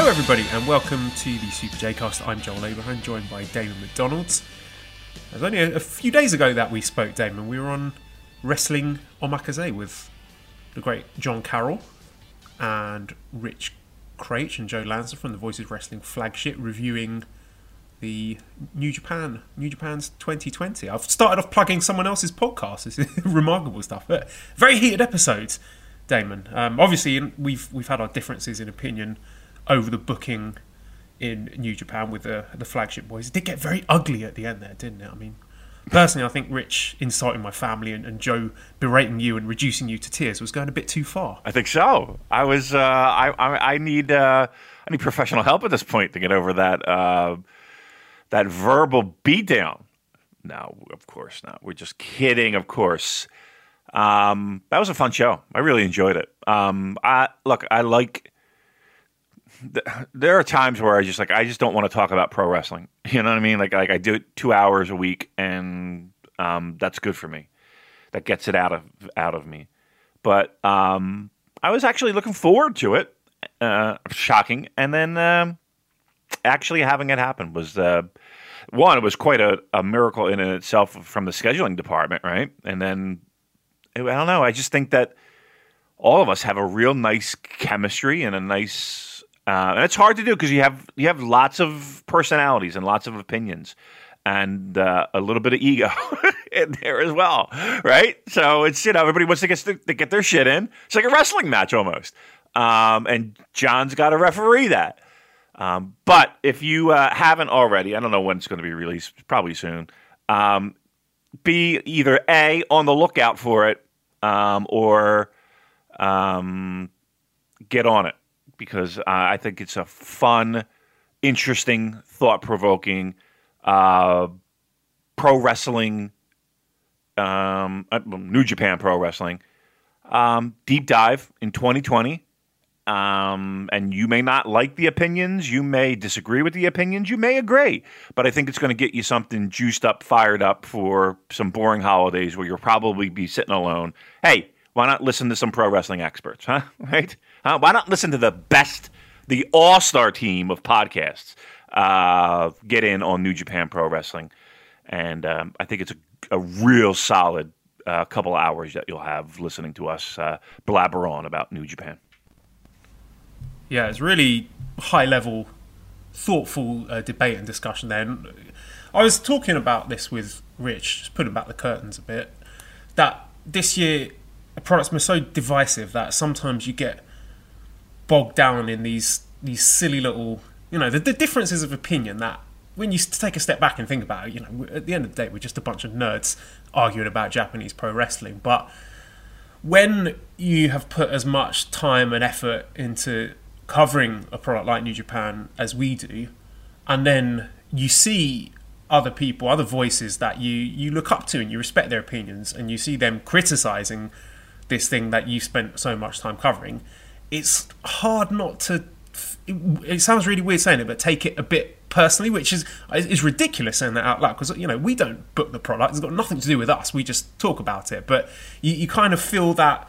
Hello, everybody, and welcome to the Super J Cast. I'm Joel Abraham, joined by Damon McDonald's. It was only a, a few days ago that we spoke, Damon. We were on Wrestling Omakase with the great John Carroll and Rich Kraetsch and Joe Lanza from the Voices Wrestling flagship reviewing the New Japan, New Japan's 2020. I've started off plugging someone else's podcast. It's remarkable stuff, but very heated episodes, Damon. Um, obviously, we've we've had our differences in opinion over the booking in New Japan with the the flagship boys. It did get very ugly at the end there, didn't it? I mean, personally, I think Rich insulting my family and, and Joe berating you and reducing you to tears was going a bit too far. I think so. I was. Uh, I, I. I need. Uh, I need professional help at this point to get over that. Uh, that verbal beatdown. No, of course not. We're just kidding. Of course. Um, that was a fun show. I really enjoyed it. Um, I look. I like there are times where I just like I just don't want to talk about pro wrestling. You know what I mean? Like like I do it two hours a week, and um, that's good for me. That gets it out of out of me. But um, I was actually looking forward to it. Uh, shocking, and then um, actually having it happen was uh, one. It was quite a, a miracle in itself from the scheduling department, right? And then I don't know. I just think that all of us have a real nice chemistry and a nice uh, and it's hard to do because you have you have lots of personalities and lots of opinions and uh, a little bit of ego in there as well, right? So it's you know everybody wants to get to get their shit in. It's like a wrestling match almost. Um, and John's got to referee that. Um, but if you uh, haven't already, I don't know when it's going to be released, probably soon. Um, be either a on the lookout for it, um, or um, get on it because uh, I think it's a fun, interesting, thought provoking uh, pro wrestling, um, uh, New Japan Pro Wrestling um, deep dive in 2020. Um, and you may not like the opinions, you may disagree with the opinions, you may agree, but I think it's going to get you something juiced up, fired up for some boring holidays where you'll probably be sitting alone. Hey, why not listen to some pro wrestling experts, huh? Right? Huh? Why not listen to the best, the all star team of podcasts uh, get in on New Japan Pro Wrestling? And um, I think it's a, a real solid uh, couple hours that you'll have listening to us uh, blabber on about New Japan. Yeah, it's really high level, thoughtful uh, debate and discussion there. And I was talking about this with Rich, just putting back the curtains a bit, that this year product's been so divisive that sometimes you get bogged down in these these silly little you know the, the differences of opinion that when you take a step back and think about it, you know, at the end of the day, we're just a bunch of nerds arguing about Japanese pro wrestling. But when you have put as much time and effort into covering a product like New Japan as we do, and then you see other people, other voices that you, you look up to and you respect their opinions, and you see them criticizing this thing that you spent so much time covering, it's hard not to. It, sounds really weird saying it, but take it a bit personally, which is is ridiculous saying that out loud because you know we don't book the product; it's got nothing to do with us. We just talk about it, but you, you kind of feel that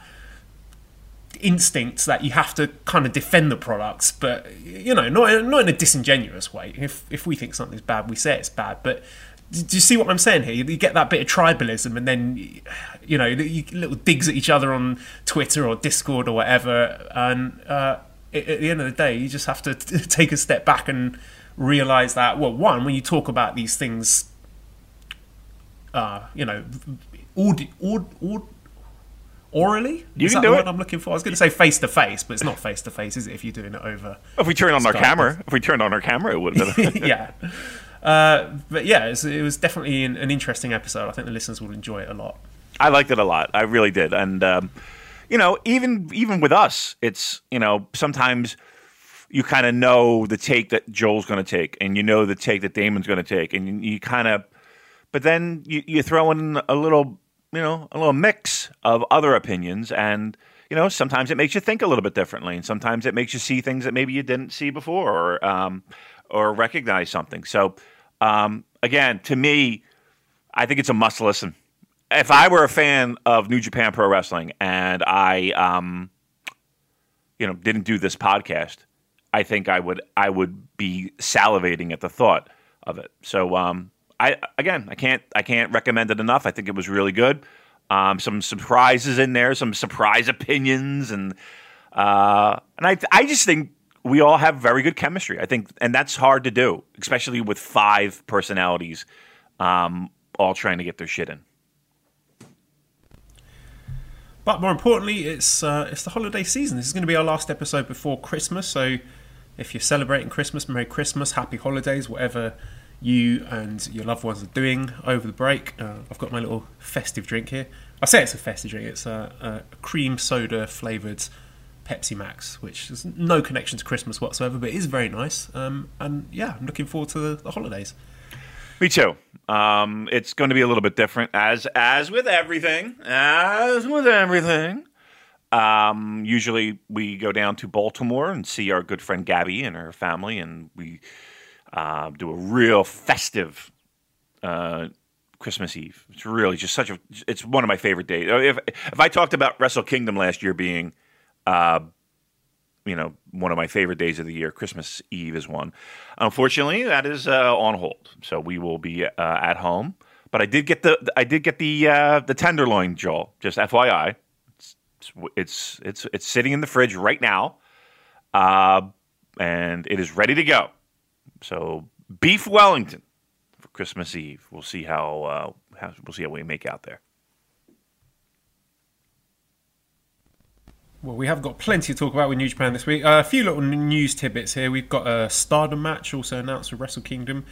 instincts that you have to kind of defend the products, but you know, not not in a disingenuous way. If if we think something's bad, we say it's bad, but do you see what I'm saying here? You get that bit of tribalism, and then you know little digs at each other on Twitter or Discord or whatever. And uh, at the end of the day, you just have to take a step back and realize that. Well, one, when you talk about these things, uh, you know, aud- aud- aud- orally. You is can that do it. I'm looking for. I was going to say face to face, but it's not face to face, is it? If you're doing it over. If we turn on our camera, if we turned on our camera, it would have been. yeah. Uh, but yeah, it was, it was definitely an, an interesting episode. I think the listeners will enjoy it a lot. I liked it a lot. I really did. And um, you know, even even with us, it's you know sometimes you kind of know the take that Joel's going to take, and you know the take that Damon's going to take, and you, you kind of, but then you, you throw in a little, you know, a little mix of other opinions, and you know, sometimes it makes you think a little bit differently, and sometimes it makes you see things that maybe you didn't see before, or um, or recognize something. So, um, again, to me, I think it's a must listen. If I were a fan of New Japan Pro Wrestling and I, um, you know, didn't do this podcast, I think I would I would be salivating at the thought of it. So, um, I again, I can't I can't recommend it enough. I think it was really good. Um, some surprises in there, some surprise opinions, and uh, and I I just think we all have very good chemistry. I think, and that's hard to do, especially with five personalities, um, all trying to get their shit in. But more importantly, it's uh, it's the holiday season. This is going to be our last episode before Christmas. So, if you're celebrating Christmas, Merry Christmas, Happy Holidays, whatever you and your loved ones are doing over the break. Uh, I've got my little festive drink here. I say it's a festive drink. It's a, a cream soda flavored Pepsi Max, which has no connection to Christmas whatsoever, but is very nice. Um, and yeah, I'm looking forward to the, the holidays. Me too. Um, it's going to be a little bit different, as as with everything, as with everything. Um, usually, we go down to Baltimore and see our good friend Gabby and her family, and we uh, do a real festive uh, Christmas Eve. It's really just such a. It's one of my favorite days. If if I talked about Wrestle Kingdom last year being uh, you know, one of my favorite days of the year. Christmas Eve is one. Unfortunately, that is uh, on hold, so we will be uh, at home. But I did get the I did get the uh, the tenderloin, Joel. Just FYI, it's, it's it's it's sitting in the fridge right now, uh, and it is ready to go. So beef Wellington for Christmas Eve. We'll see how, uh, how we'll see how we make out there. Well, we have got plenty to talk about with New Japan this week. Uh, a few little news tidbits here. We've got a Stardom match also announced for Wrestle Kingdom,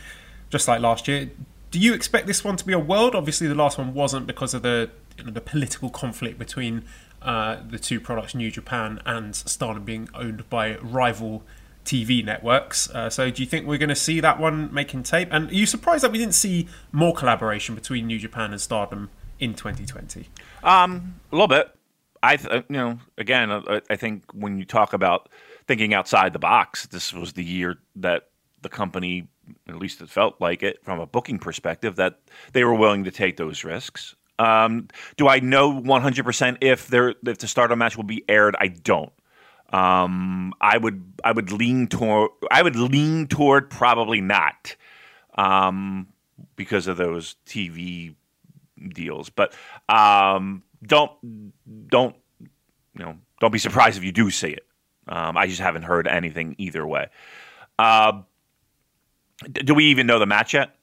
just like last year. Do you expect this one to be a world? Obviously, the last one wasn't because of the you know, the political conflict between uh, the two products, New Japan and Stardom, being owned by rival TV networks. Uh, so, do you think we're going to see that one making tape? And are you surprised that we didn't see more collaboration between New Japan and Stardom in 2020? Um, a little bit. I, th- you know, again, uh, I think when you talk about thinking outside the box, this was the year that the company, at least it felt like it from a booking perspective, that they were willing to take those risks. Um, do I know 100% if there if the Stardom match will be aired? I don't. Um, I would I would lean toward I would lean toward probably not um, because of those TV deals. But um, don't don't you know don't be surprised if you do see it. Um, I just haven't heard anything either way. Uh, do we even know the match yet?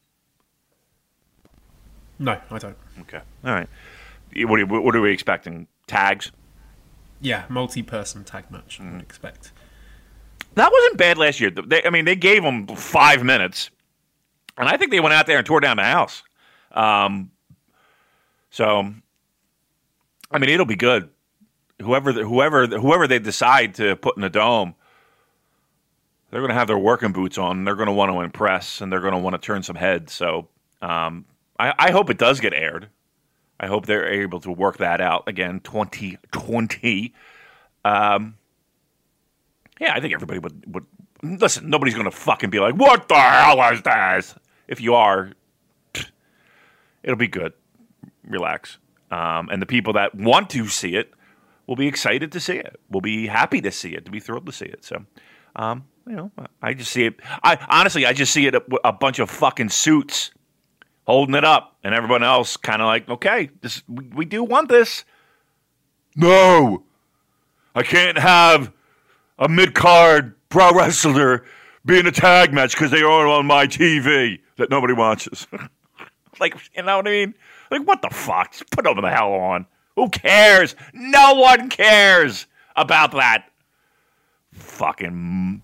No, I don't. Okay, all right. What are, what are we expecting? Tags? Yeah, multi-person tag match. Mm-hmm. I would expect. That wasn't bad last year. They, I mean, they gave them five minutes, and I think they went out there and tore down the house. Um, so I mean, it'll be good. Whoever, whoever, whoever they decide to put in the dome, they're going to have their working boots on. They're going to want to impress, and they're going to want to turn some heads. So, um, I, I, hope it does get aired. I hope they're able to work that out again. Twenty twenty. Um, yeah, I think everybody would would listen. Nobody's going to fucking be like, "What the hell is this?" If you are, it'll be good. Relax. Um, and the people that want to see it will be excited to see it. Will be happy to see it. To be thrilled to see it. So, um, you know, I just see it. I honestly, I just see it a, a bunch of fucking suits holding it up, and everyone else kind of like, okay, this we, we do want this. No, I can't have a mid card pro wrestler be in a tag match because they are on my TV that nobody watches. like, you know what I mean? Like, what the fuck? Just put over the hell on. Who cares? No one cares about that. Fucking.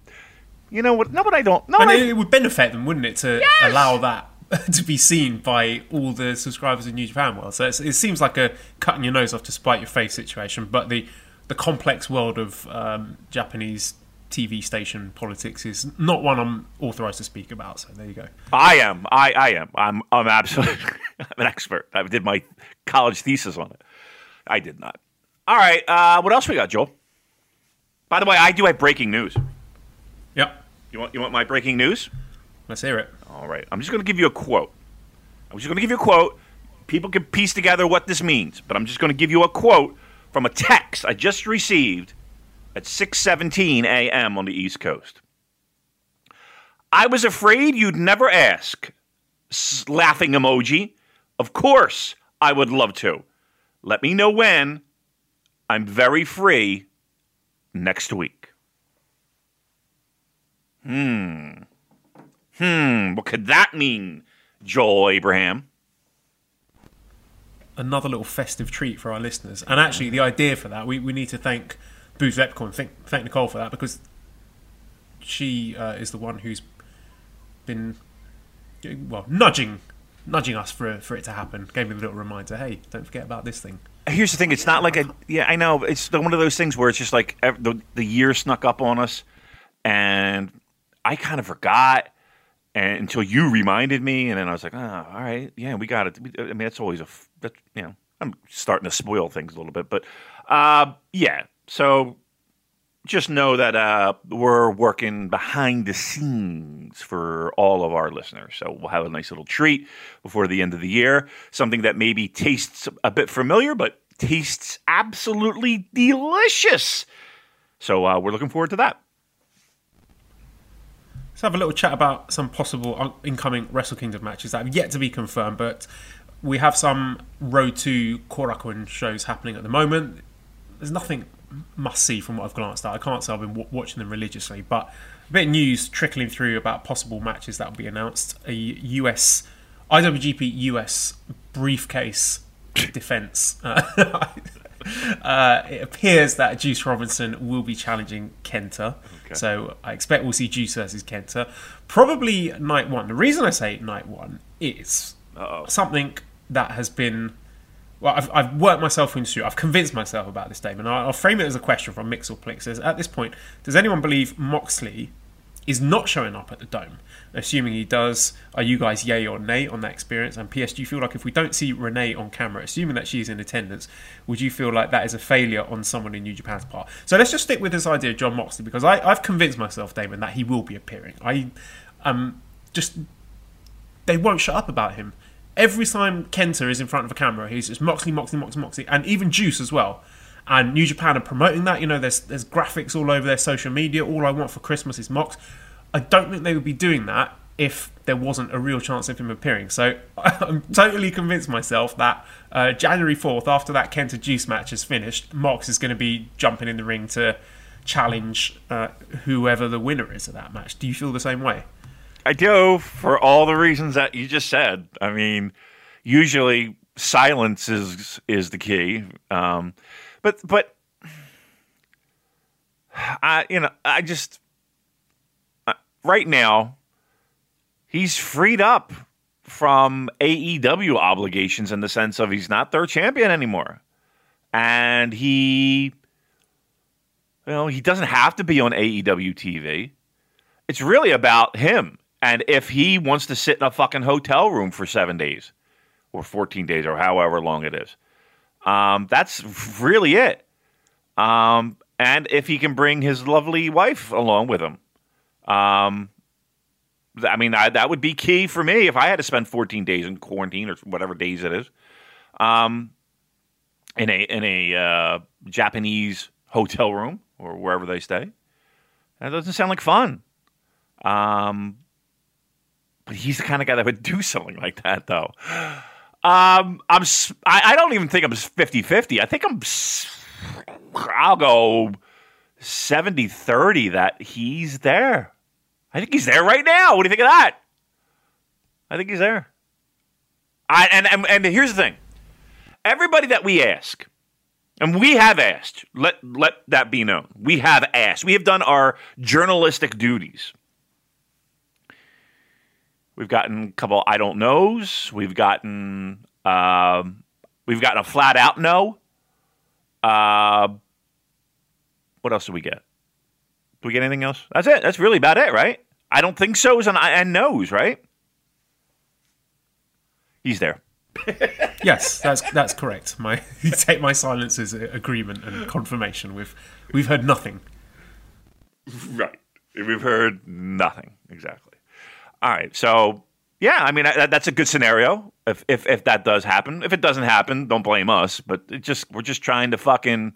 You know what? No, but I don't. No, and I, it would benefit them, wouldn't it, to yes! allow that to be seen by all the subscribers in New Japan World. So it seems like a cutting your nose off to spite your face situation, but the the complex world of um, Japanese TV station politics is not one I'm authorized to speak about. So there you go. I am. I, I am. I'm. I'm absolutely. I'm an expert. I did my college thesis on it. I did not. All right. Uh, what else we got, Joel? By the way, I do have breaking news. Yep. You want you want my breaking news? Let's hear it. All right. I'm just going to give you a quote. I'm just going to give you a quote. People can piece together what this means, but I'm just going to give you a quote from a text I just received at 6:17 a.m. on the East Coast. I was afraid you'd never ask. S- laughing emoji. Of course, I would love to. Let me know when. I'm very free next week. Hmm. Hmm. What could that mean, Joel Abraham? Another little festive treat for our listeners. And actually, the idea for that, we, we need to thank Booze Epcon, thank, thank Nicole for that because she uh, is the one who's been, well, nudging nudging us for for it to happen. Gave me a little reminder. Hey, don't forget about this thing. Here's the thing: it's not like a yeah. I know it's one of those things where it's just like the the year snuck up on us, and I kind of forgot, and until you reminded me, and then I was like, oh, all right, yeah, we got it. I mean, that's always a, you know. I'm starting to spoil things a little bit, but uh, yeah. So just know that uh, we're working behind the scenes for all of our listeners. So we'll have a nice little treat before the end of the year. Something that maybe tastes a bit familiar, but tastes absolutely delicious. So uh, we're looking forward to that. Let's have a little chat about some possible uh, incoming Wrestle Kingdom matches that have yet to be confirmed, but we have some Road to Korakuen shows happening at the moment. There's nothing must see from what I've glanced at. I can't say I've been w- watching them religiously, but a bit of news trickling through about possible matches that will be announced. A US IWGP US briefcase defense. Uh, uh, it appears that Juice Robinson will be challenging Kenta. So I expect we'll see Juice versus Kenta. Probably night one. The reason I say night one is something that has been. Well, I've, I've worked myself into. I've convinced myself about this statement. I'll, I'll frame it as a question from Mixelplix. Says, At this point, does anyone believe Moxley is not showing up at the Dome? Assuming he does, are you guys yay or nay on that experience? And PS, do you feel like if we don't see Renee on camera, assuming that she's in attendance, would you feel like that is a failure on someone in New Japan's part? So let's just stick with this idea of Jon Moxley because I, I've convinced myself, Damon, that he will be appearing. I um just they won't shut up about him. Every time Kenta is in front of a camera, he's just Moxley, Moxley, Moxley, Moxley, and even Juice as well. And New Japan are promoting that. You know, there's there's graphics all over their social media. All I want for Christmas is Mox. I don't think they would be doing that if there wasn't a real chance of him appearing. So I'm totally convinced myself that uh, January 4th, after that Kenta Juice match is finished, Mox is going to be jumping in the ring to challenge uh, whoever the winner is of that match. Do you feel the same way? I do for all the reasons that you just said. I mean, usually silence is is the key. Um, but but I you know I just uh, right now he's freed up from AEW obligations in the sense of he's not their champion anymore, and he you know he doesn't have to be on AEW TV. It's really about him. And if he wants to sit in a fucking hotel room for seven days or 14 days or however long it is, um, that's really it. Um, and if he can bring his lovely wife along with him, um, I mean, I, that would be key for me if I had to spend 14 days in quarantine or whatever days it is, um, in a in a uh, Japanese hotel room or wherever they stay. That doesn't sound like fun. Um, but he's the kind of guy that would do something like that, though. Um, I'm. I, I don't even think I'm 50-50. I think I'm. I'll go 70-30 that he's there. I think he's there right now. What do you think of that? I think he's there. I and and, and here's the thing. Everybody that we ask, and we have asked, let let that be known. We have asked. We have done our journalistic duties. We've gotten a couple I don't knows. We've gotten um, we've gotten a flat out no. Uh, what else do we get? Do we get anything else? That's it. That's really about it, right? I don't think so's and, and no's, right? He's there. yes, that's that's correct. My take my silence as agreement and confirmation. We've we've heard nothing. Right. We've heard nothing exactly. All right. So yeah, I mean that, that's a good scenario. If, if if that does happen, if it doesn't happen, don't blame us. But just we're just trying to fucking.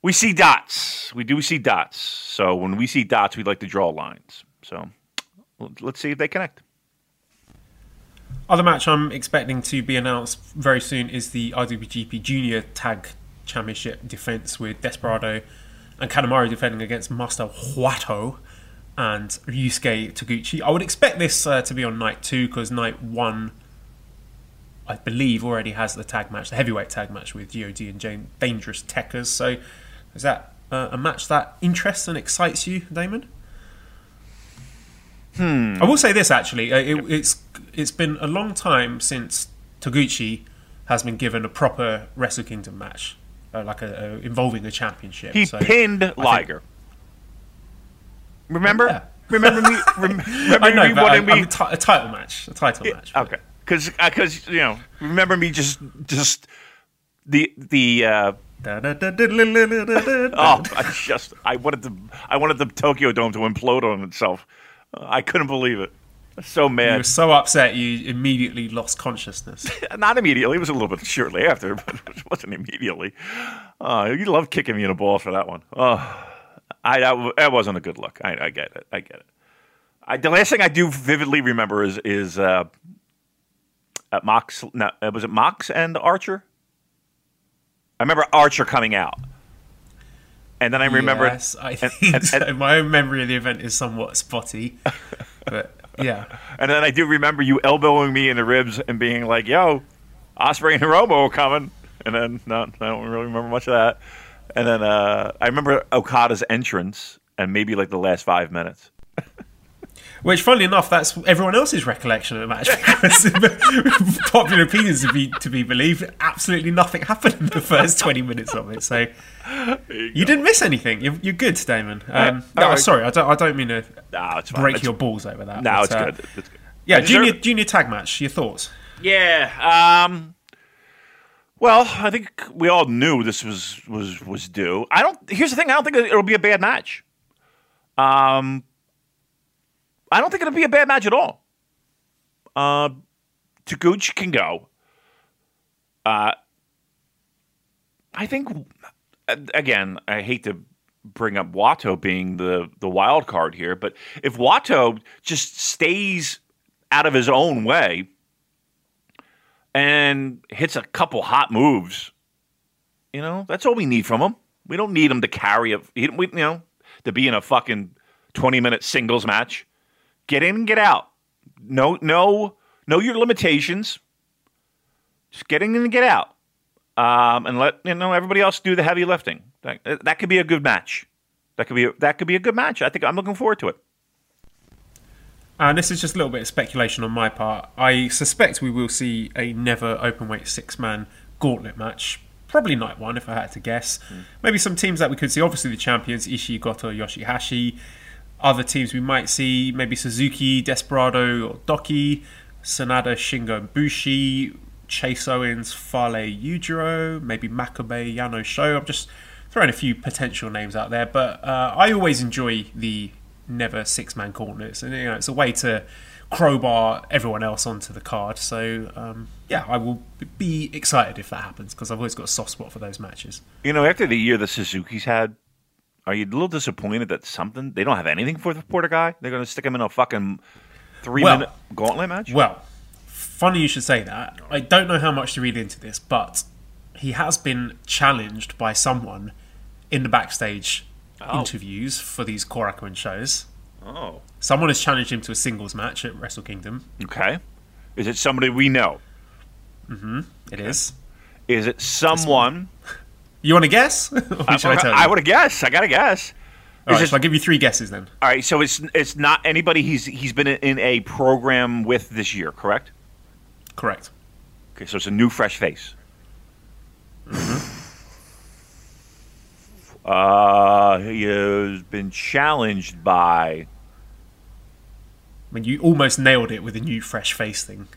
We see dots. We do see dots. So when we see dots, we like to draw lines. So let's see if they connect. Other match I'm expecting to be announced very soon is the IWGP Junior Tag Championship defense with Desperado and Kanemaru defending against Master Wato and Ryusuke Taguchi. I would expect this uh, to be on night two because night one, I believe, already has the tag match, the heavyweight tag match with God and Jane, Dangerous Tekkers. So, is that uh, a match that interests and excites you, Damon? Hmm. I will say this actually, uh, it, it's it's been a long time since Taguchi has been given a proper Wrestle Kingdom match, uh, like a, a, involving a championship. He So pinned I think- Liger. Remember? Yeah. Remember me? Rem- remember I know, me wanting I, me t- a title match, a title it, match. Okay, because because uh, you know, remember me just just the the. Uh, oh, I just I wanted the I wanted the Tokyo Dome to implode on itself. I couldn't believe it. So mad. You were so upset you immediately lost consciousness. Not immediately. It was a little bit shortly after, but it wasn't immediately. Uh, you love kicking me in the balls for that one. Oh. I that, that wasn't a good look. I, I get it. I get it. I, the last thing I do vividly remember is is uh, at Mox. No, was it Mox and Archer? I remember Archer coming out, and then I remember Yes, I think and- so. and- My own memory of the event is somewhat spotty, but yeah. And then I do remember you elbowing me in the ribs and being like, "Yo, Osprey and are coming." And then no, I don't really remember much of that. And then uh, I remember Okada's entrance and maybe like the last five minutes. Which, funnily enough, that's everyone else's recollection of the match. Because popular opinions to be to be believed, absolutely nothing happened in the first twenty minutes of it. So you, didn't miss anything. You're, you're good, Damon. Um, no, all right. sorry, I don't. I don't mean to No, break It's- your balls over that. No, but, it's uh, good. It's good. Yeah, junior junior tag match. Your thoughts? Yeah. Um, well, I think we all knew this was was was due. I don't. Here's the thing. I don't think it'll be a bad match. Um, I don't think it'll be a bad match at all. Uh, Taguchi can go. Uh, I think again. I hate to bring up Wato being the the wild card here, but if Wato just stays out of his own way and hits a couple hot moves, you know, that's all we need from him. We don't need him to carry a, we, you know, to be in a fucking twenty minute singles match. Get in and get out. No, no, know your limitations. Just get in and get out, um, and let you know everybody else do the heavy lifting. That, that could be a good match. That could be a, that could be a good match. I think I'm looking forward to it. And this is just a little bit of speculation on my part. I suspect we will see a never open weight six man gauntlet match. Probably night one, if I had to guess. Maybe some teams that we could see. Obviously, the champions Ishii, Goto, Yoshihashi. Other teams we might see maybe Suzuki, Desperado, or Douki, Sanada, Shingo, and Bushi, Chase Owens, Fale, Yujiro, maybe Makabe, Yano Sho. I'm just throwing a few potential names out there, but uh, I always enjoy the never six man gauntlets, and you know it's a way to crowbar everyone else onto the card. So um, yeah, I will be excited if that happens because I've always got a soft spot for those matches. You know, after the year the Suzuki's had, are you a little disappointed that something they don't have anything for the Porter guy? They're going to stick him in a fucking three Well- minute gauntlet match. Well, funny you should say that. I don't know how much to read into this, but he has been challenged by someone in the backstage Oh. interviews for these Korakuen shows. oh, Someone has challenged him to a singles match at Wrestle Kingdom. okay. Is it somebody we know? Mm-hmm. It is. Is it someone? You want to guess? I, tell you? I would have guessed. I got to guess. All Is right, it- so I'll give you three guesses then. All right, so it's it's not anybody he's he's been in a program with this year, correct? Correct. Okay, so it's a new fresh face. Mm-hmm. Uh, he has been challenged by. I mean, you almost nailed it with the new fresh face thing.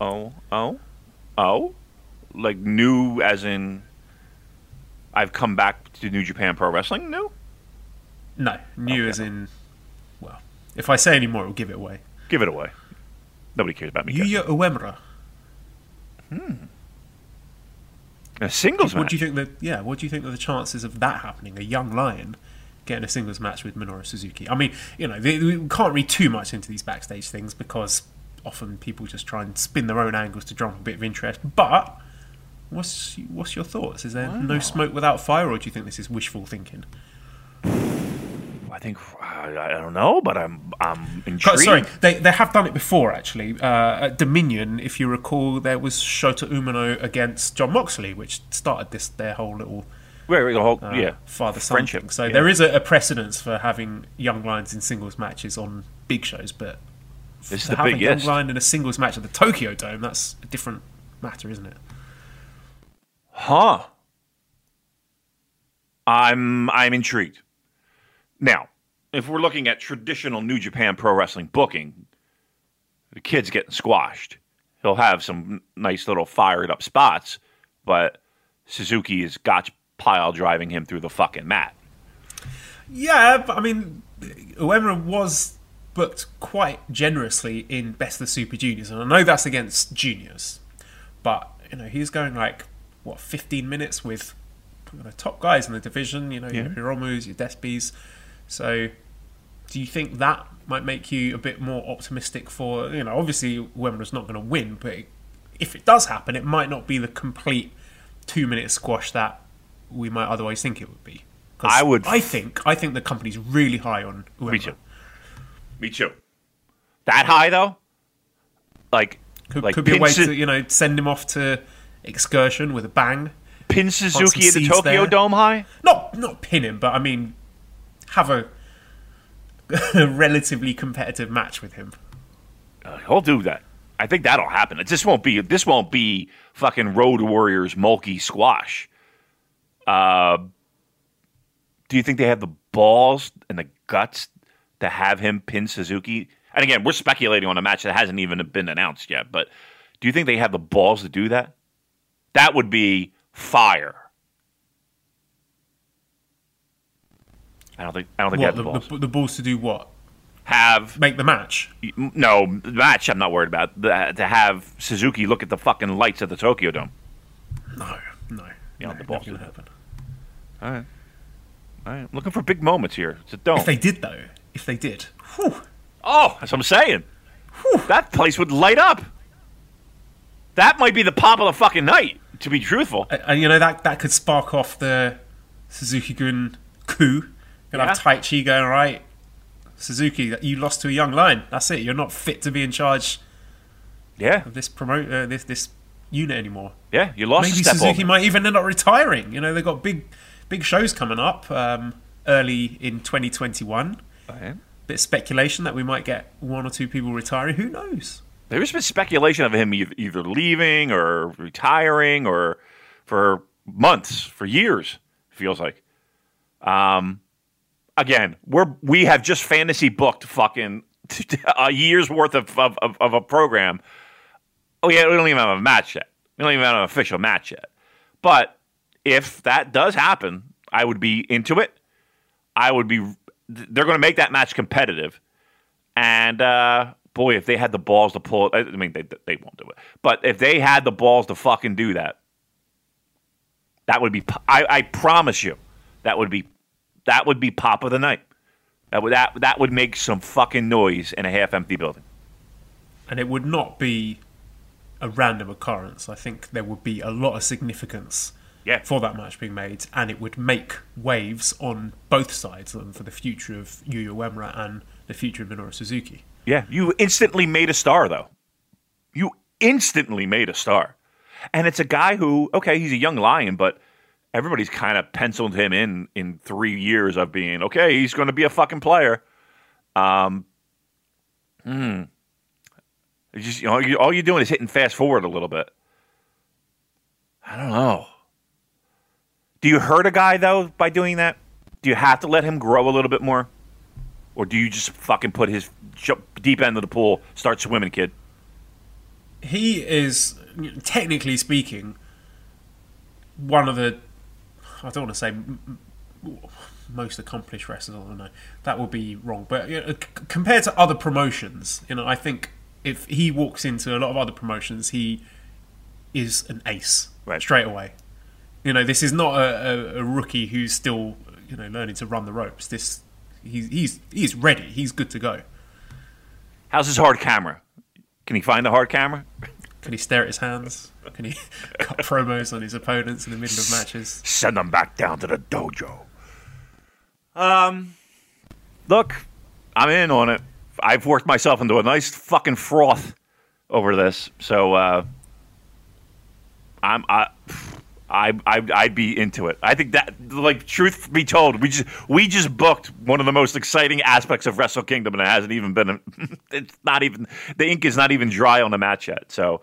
Oh, oh, oh, like new as in. I've come back to New Japan Pro Wrestling. New. No, new Okay. as in. Well, if I say any more, it'll give it away. Give it away. Nobody cares about me. Yuya Uemura. A singles What match. do you think that? Yeah, what do you think are the chances of that happening? A young lion getting a singles match with Minoru Suzuki. I mean, you know, they, we can't read too much into these backstage things because often people just try and spin their own angles to drum up a bit of interest. But what's what's your thoughts? Is there no smoke without fire, or do you think this is wishful thinking? I think I, don't know, but I'm I'm intrigued. Sorry, they they have done it before actually. Uh, at Dominion, if you recall, there was Shota Umino against Jon Moxley, which started this their whole little wait, the whole uh, yeah father friendship. thing. So yeah. there is a, a precedence for having young lions in singles matches on big shows, but This is a young lion in a singles match at the Tokyo Dome, that's a different matter, isn't it? Huh. I'm I'm intrigued. Now, if we're looking at traditional New Japan Pro Wrestling booking, the kid's getting squashed. He'll have some nice little fired up spots, but Suzuki is gotch pile driving him through the fucking mat. Yeah, but I mean, Uemura was booked quite generously in Best of the Super Juniors, and I know that's against juniors, but you know he's going like what 15 minutes with you know, top guys in the division. You know your Yeah. Hiromu's, your Despies. So, do you think that might make you a bit more optimistic for you know? Obviously, Uemura's not going to win, but if it does happen, it might not be the complete two-minute squash that we might otherwise think it would be. I would- I think. I think the company's really high on Uemura. Me too. Me too. That high though? Like Could, like could be a way to you know send him off to excursion with a bang. pin Suzuki at the Tokyo there. Dome high? Not not pin him, but I mean have a, relatively competitive match with him. Uh, he'll do that. I think that'll happen. It just won't be. This won't be fucking Road Warriors mulky squash. Uh, do you think they have the balls and the guts to have him pin Suzuki? And again, we're speculating on a match that hasn't even been announced yet. But do you think they have the balls to do that? That would be fire. I don't think. I don't think What they the, have the balls. the, the balls to do what? have Make the match. no match. I'm not worried about the, to have Suzuki look at the fucking lights at the Tokyo Dome. No, no. Yeah, no the balls to happen. All right, all right. Looking for big moments here. It's a dome. If they did though, if they did, whew, oh, that's what I'm saying. That place would light up. That might be the pop of the fucking night. To be truthful, and, and, you know that that could spark off the Suzuki Gun coup. You'll Yeah. have Taichi going right. Suzuki, that you lost to a young lion. That's it. You're not fit to be in charge yeah, of this promote uh, this this unit anymore. yeah. You lost. Maybe Suzuki over. might even end up retiring. You know, they've got big big shows coming up um, early in 2021. Okay. Bit of speculation that we might get one or two people retiring. Who knows? There's been speculation of him either, either leaving or retiring or for months, for years. Feels like. Um, again, we're we have just fantasy booked fucking a year's worth of of, of, of a program. Oh yeah, we don't even have a match yet. We don't even have an official match yet. But if that does happen, I would be into it. I would be. They're going to make that match competitive. And uh, boy, if they had the balls to pull it, I mean, they they won't do it. But if they had the balls to fucking do that, that would be. I, I promise you, that would be that would be pop of the night. That would that that would make some fucking noise in a half empty building. And it would not be a random occurrence. I think there would be a lot of significance Yeah. for that match being made, and it would make waves on both sides um, for the future of Yuya Uemura and the future of Minoru Suzuki. Yeah, you instantly made a star though. You instantly made a star. And it's a guy who, okay, he's a young lion, but everybody's kind of penciled him in in three years of being okay. He's going to be a fucking player. Um, hmm. Just you know, you, all you're doing is hitting fast forward a little bit. I don't know. Do you hurt a guy though by doing that? Do you have to let him grow a little bit more, or do you just fucking put his deep end of the pool, start swimming, kid? he is technically speaking one of the I don't want to say most accomplished wrestlers. I don't know that would be wrong, but you know, compared to other promotions, you know, I think if he walks into a lot of other promotions, he is an ace Right. straight away. You know, this is not a, a, a rookie who's still you know learning to run the ropes. This he's he's he's ready. He's good to go. How's his hard camera? Can he find the hard camera? Can he stare at his hands? Can he cut promos on his opponents in the middle of matches? Send them back down to the dojo. Um, look, I'm in on it. I've worked myself into a nice fucking froth over this, so uh, I'm I. I, I I'd be into it. I think that, like, truth be told, we just we just booked one of the most exciting aspects of Wrestle Kingdom, and it hasn't even been. It's not even the ink is not even dry on the match yet. So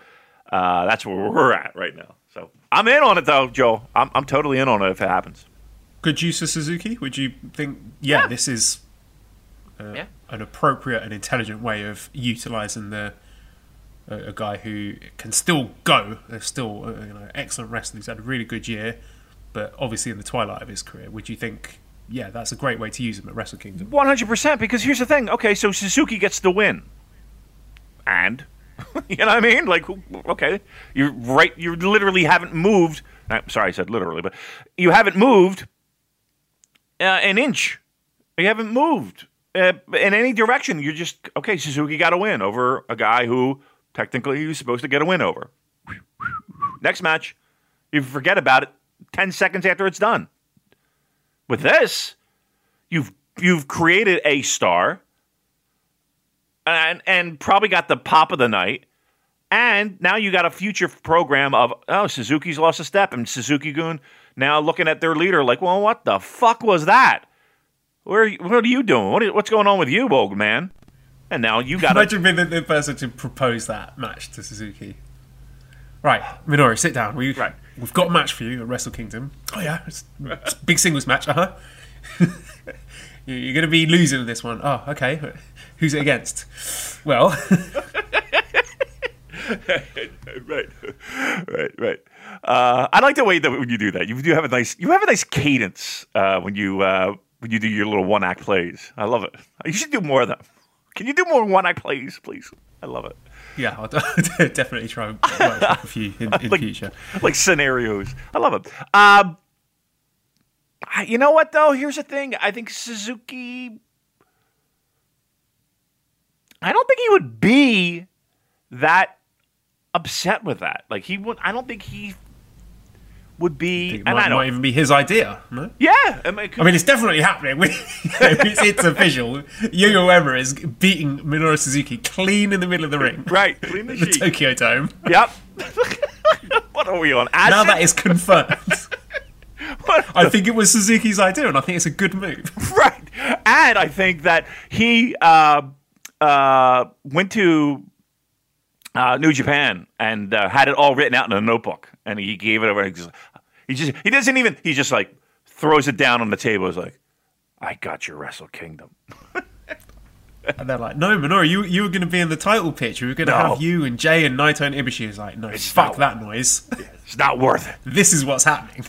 uh, that's where we're at right now. So I'm in on it, though, Joe. I'm I'm totally in on it if it happens. Good use of Suzuki? Would you think? Yeah, Yeah. this is uh, Yeah. an appropriate and intelligent way of utilizing the a, a guy who can still go. There's still uh, you know excellent wrestler. He's had a really good year, but obviously in the twilight of his career. Would you think? Yeah, that's a great way to use him at Wrestle Kingdom. One hundred percent. Because here's the thing. Okay, so Suzuki gets the win, and you know what I mean? Like, okay, you're right. You literally haven't moved. I'm sorry, I said literally, but you haven't moved uh, an inch. You haven't moved uh, in any direction. You're just okay. Suzuki got a win over a guy who technically he was supposed to get a win over. Next match, you forget about it ten seconds after it's done. With this, you've you've created a star and and probably got the pop of the night and now you got a future program of oh Suzuki's lost a step and Suzuki Gun now looking at their leader like well what the fuck was that where are you, what are you doing what are, what's going on with you old man and now you got Imagine being the, the person to propose that match to Suzuki. Right, Minoru, sit down. We, Right. We've got a match for you at Wrestle Kingdom. Oh, yeah. It's, it's a big singles match. Uh huh. You're going to be losing this one. Oh, okay. Who's it against? Well, right, right, right. Uh, I like the way that when you do that, you do have a nice, you have a nice cadence uh, when you uh, when you do your little one act plays. I love it. You should do more of them. Can you do more one act plays, please? I love it. yeah, I'll definitely try and work with you in, in Like- future. Like scenarios. I love it. Um, you know what though? Here's the thing. I think Suzuki. I don't think he would be that upset with that. Like he would. I don't think he would be. It and might, I don't. might even be his idea. No? yeah. I mean, I mean, it's definitely happening. it's, it's official. Yo-Yo is beating Minoru Suzuki clean in the middle of the ring. right. Clean the The. Tokyo Dome. Yep. what are we on? Acid? Now that is confirmed. I think it was Suzuki's idea, and I think it's a good move. right. And I think that he uh, uh, went to uh, New Japan and uh, had it all written out in a notebook, and he gave it over. He just, he just he doesn't even he just like throws it down on the table. He's like, "I got your Wrestle Kingdom." And they're like, "No, Minoru, you you were going to be in the title pitch. We were going to No. have you and Jay and Naito and Ibushi." Is like, "No, It's fuck not- that noise. It's not worth it. this is what's happening."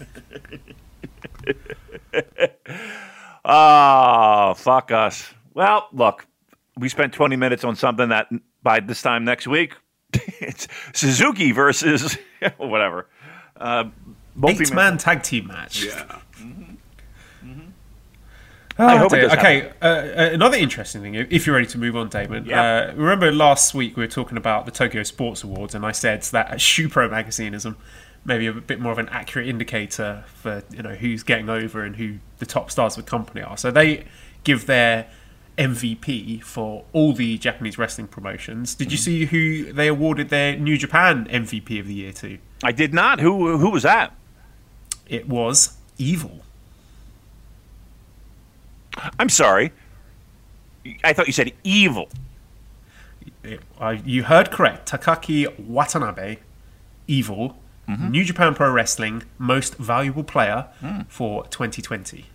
Oh, fuck us. Well, look, we spent 20 minutes on something that by this time next week, it's Suzuki versus whatever. Uh, Eight man tag team match. Yeah. I hope it does okay, uh, uh, another interesting thing, if you're ready to move on, Damon. Yeah. Uh, remember last week we were talking about the Tokyo Sports Awards, and I said that Shupro magazine is maybe a bit more of an accurate indicator for you know who's getting over and who the top stars of the company are. So they give their MVP for all the Japanese wrestling promotions. Did you mm. see who they awarded their New Japan MVP of the year to? I did not. Who who was that? It was Evil. I'm sorry. I thought you said evil. It, uh, you heard correct. Takaaki Watanabe, Evil, mm-hmm. New Japan Pro Wrestling Most Valuable Player mm. for 2020.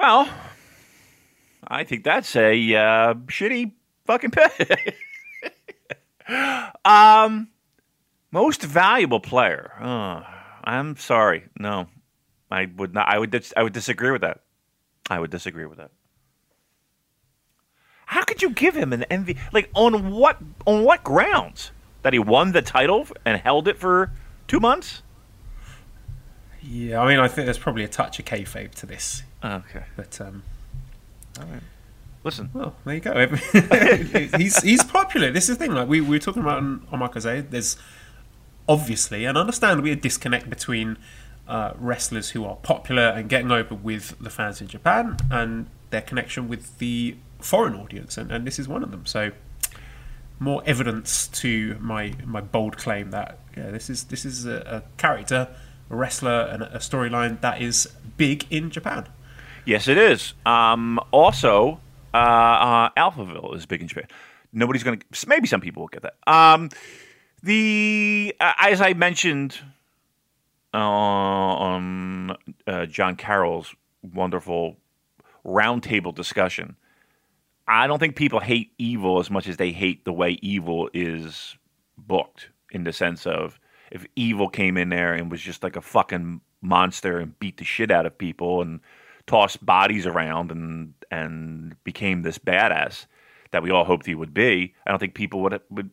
Well, I think that's a uh, shitty fucking pick. um, most valuable player. Oh, I'm sorry. No, I would not. I would. Dis- I would disagree with that. I would disagree with that. How could you give him an MV? Like on what? On what grounds? That he won the title and held it for two months? Yeah, I mean, I think there's probably a touch of kayfabe to this, Okay. but um, Listen. well, there you go. he's he's popular. This is the thing. Like we, we were talking about on, on Marco's There's obviously and understandably a disconnect between uh, wrestlers who are popular and getting over with the fans in Japan and their connection with the foreign audience, and, and this is one of them. So more evidence to my my bold claim that yeah, this is this is a, a character, a wrestler, and a storyline that is big in Japan. Yes, it is. Um, also, uh, uh, Alphaville is big in Japan. Nobody's going to. Maybe some people will get that. Um, the uh, as I mentioned uh, on uh, John Carroll's wonderful roundtable discussion, I don't think people hate evil as much as they hate the way evil is booked. In the sense of if evil came in there and was just like a fucking monster and beat the shit out of people and tossed bodies around and and became this badass that we all hoped he would be, I don't think people would would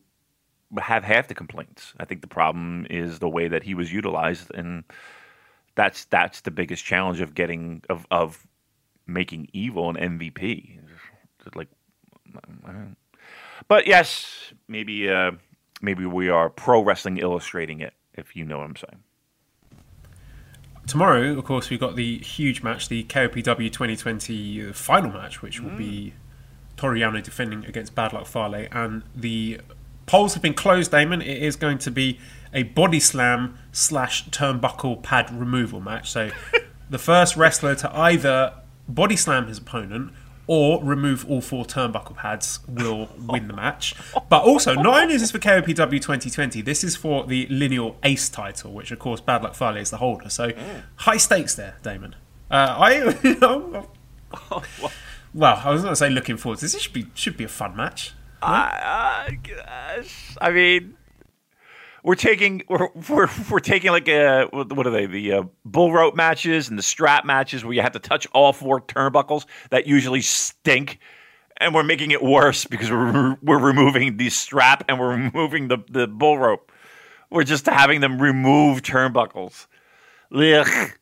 have half the complaints. I think the problem is the way that he was utilized, and that's that's the biggest challenge of getting of of making evil an MVP. Like, but yes, maybe uh, maybe we are pro wrestling illustrating it, if you know what I'm saying. Tomorrow, of course, we've got the huge match, the KOPW 2020 final match, which will be mm. Toru Yano defending against Bad Luck Fale. And the polls have been closed, Damon. It is going to be a body slam slash turnbuckle pad removal match. So the first wrestler to either body slam his opponent or remove all four turnbuckle pads will win the match. But also, not only is this for KOPW 2020, this is for the lineal ace title, which of course Bad Luck Fale is the holder. So high stakes there, Damon. Uh, I, well, I was going to say looking forward to this. Should be should be a fun match. I, guess. I mean, we're taking we're we're, we're taking like a what are they the uh, bull rope matches and the strap matches where you have to touch all four turnbuckles that usually stink, and we're making it worse because we're we're removing the strap and we're removing the the bull rope. We're just having them remove turnbuckles. Ugh.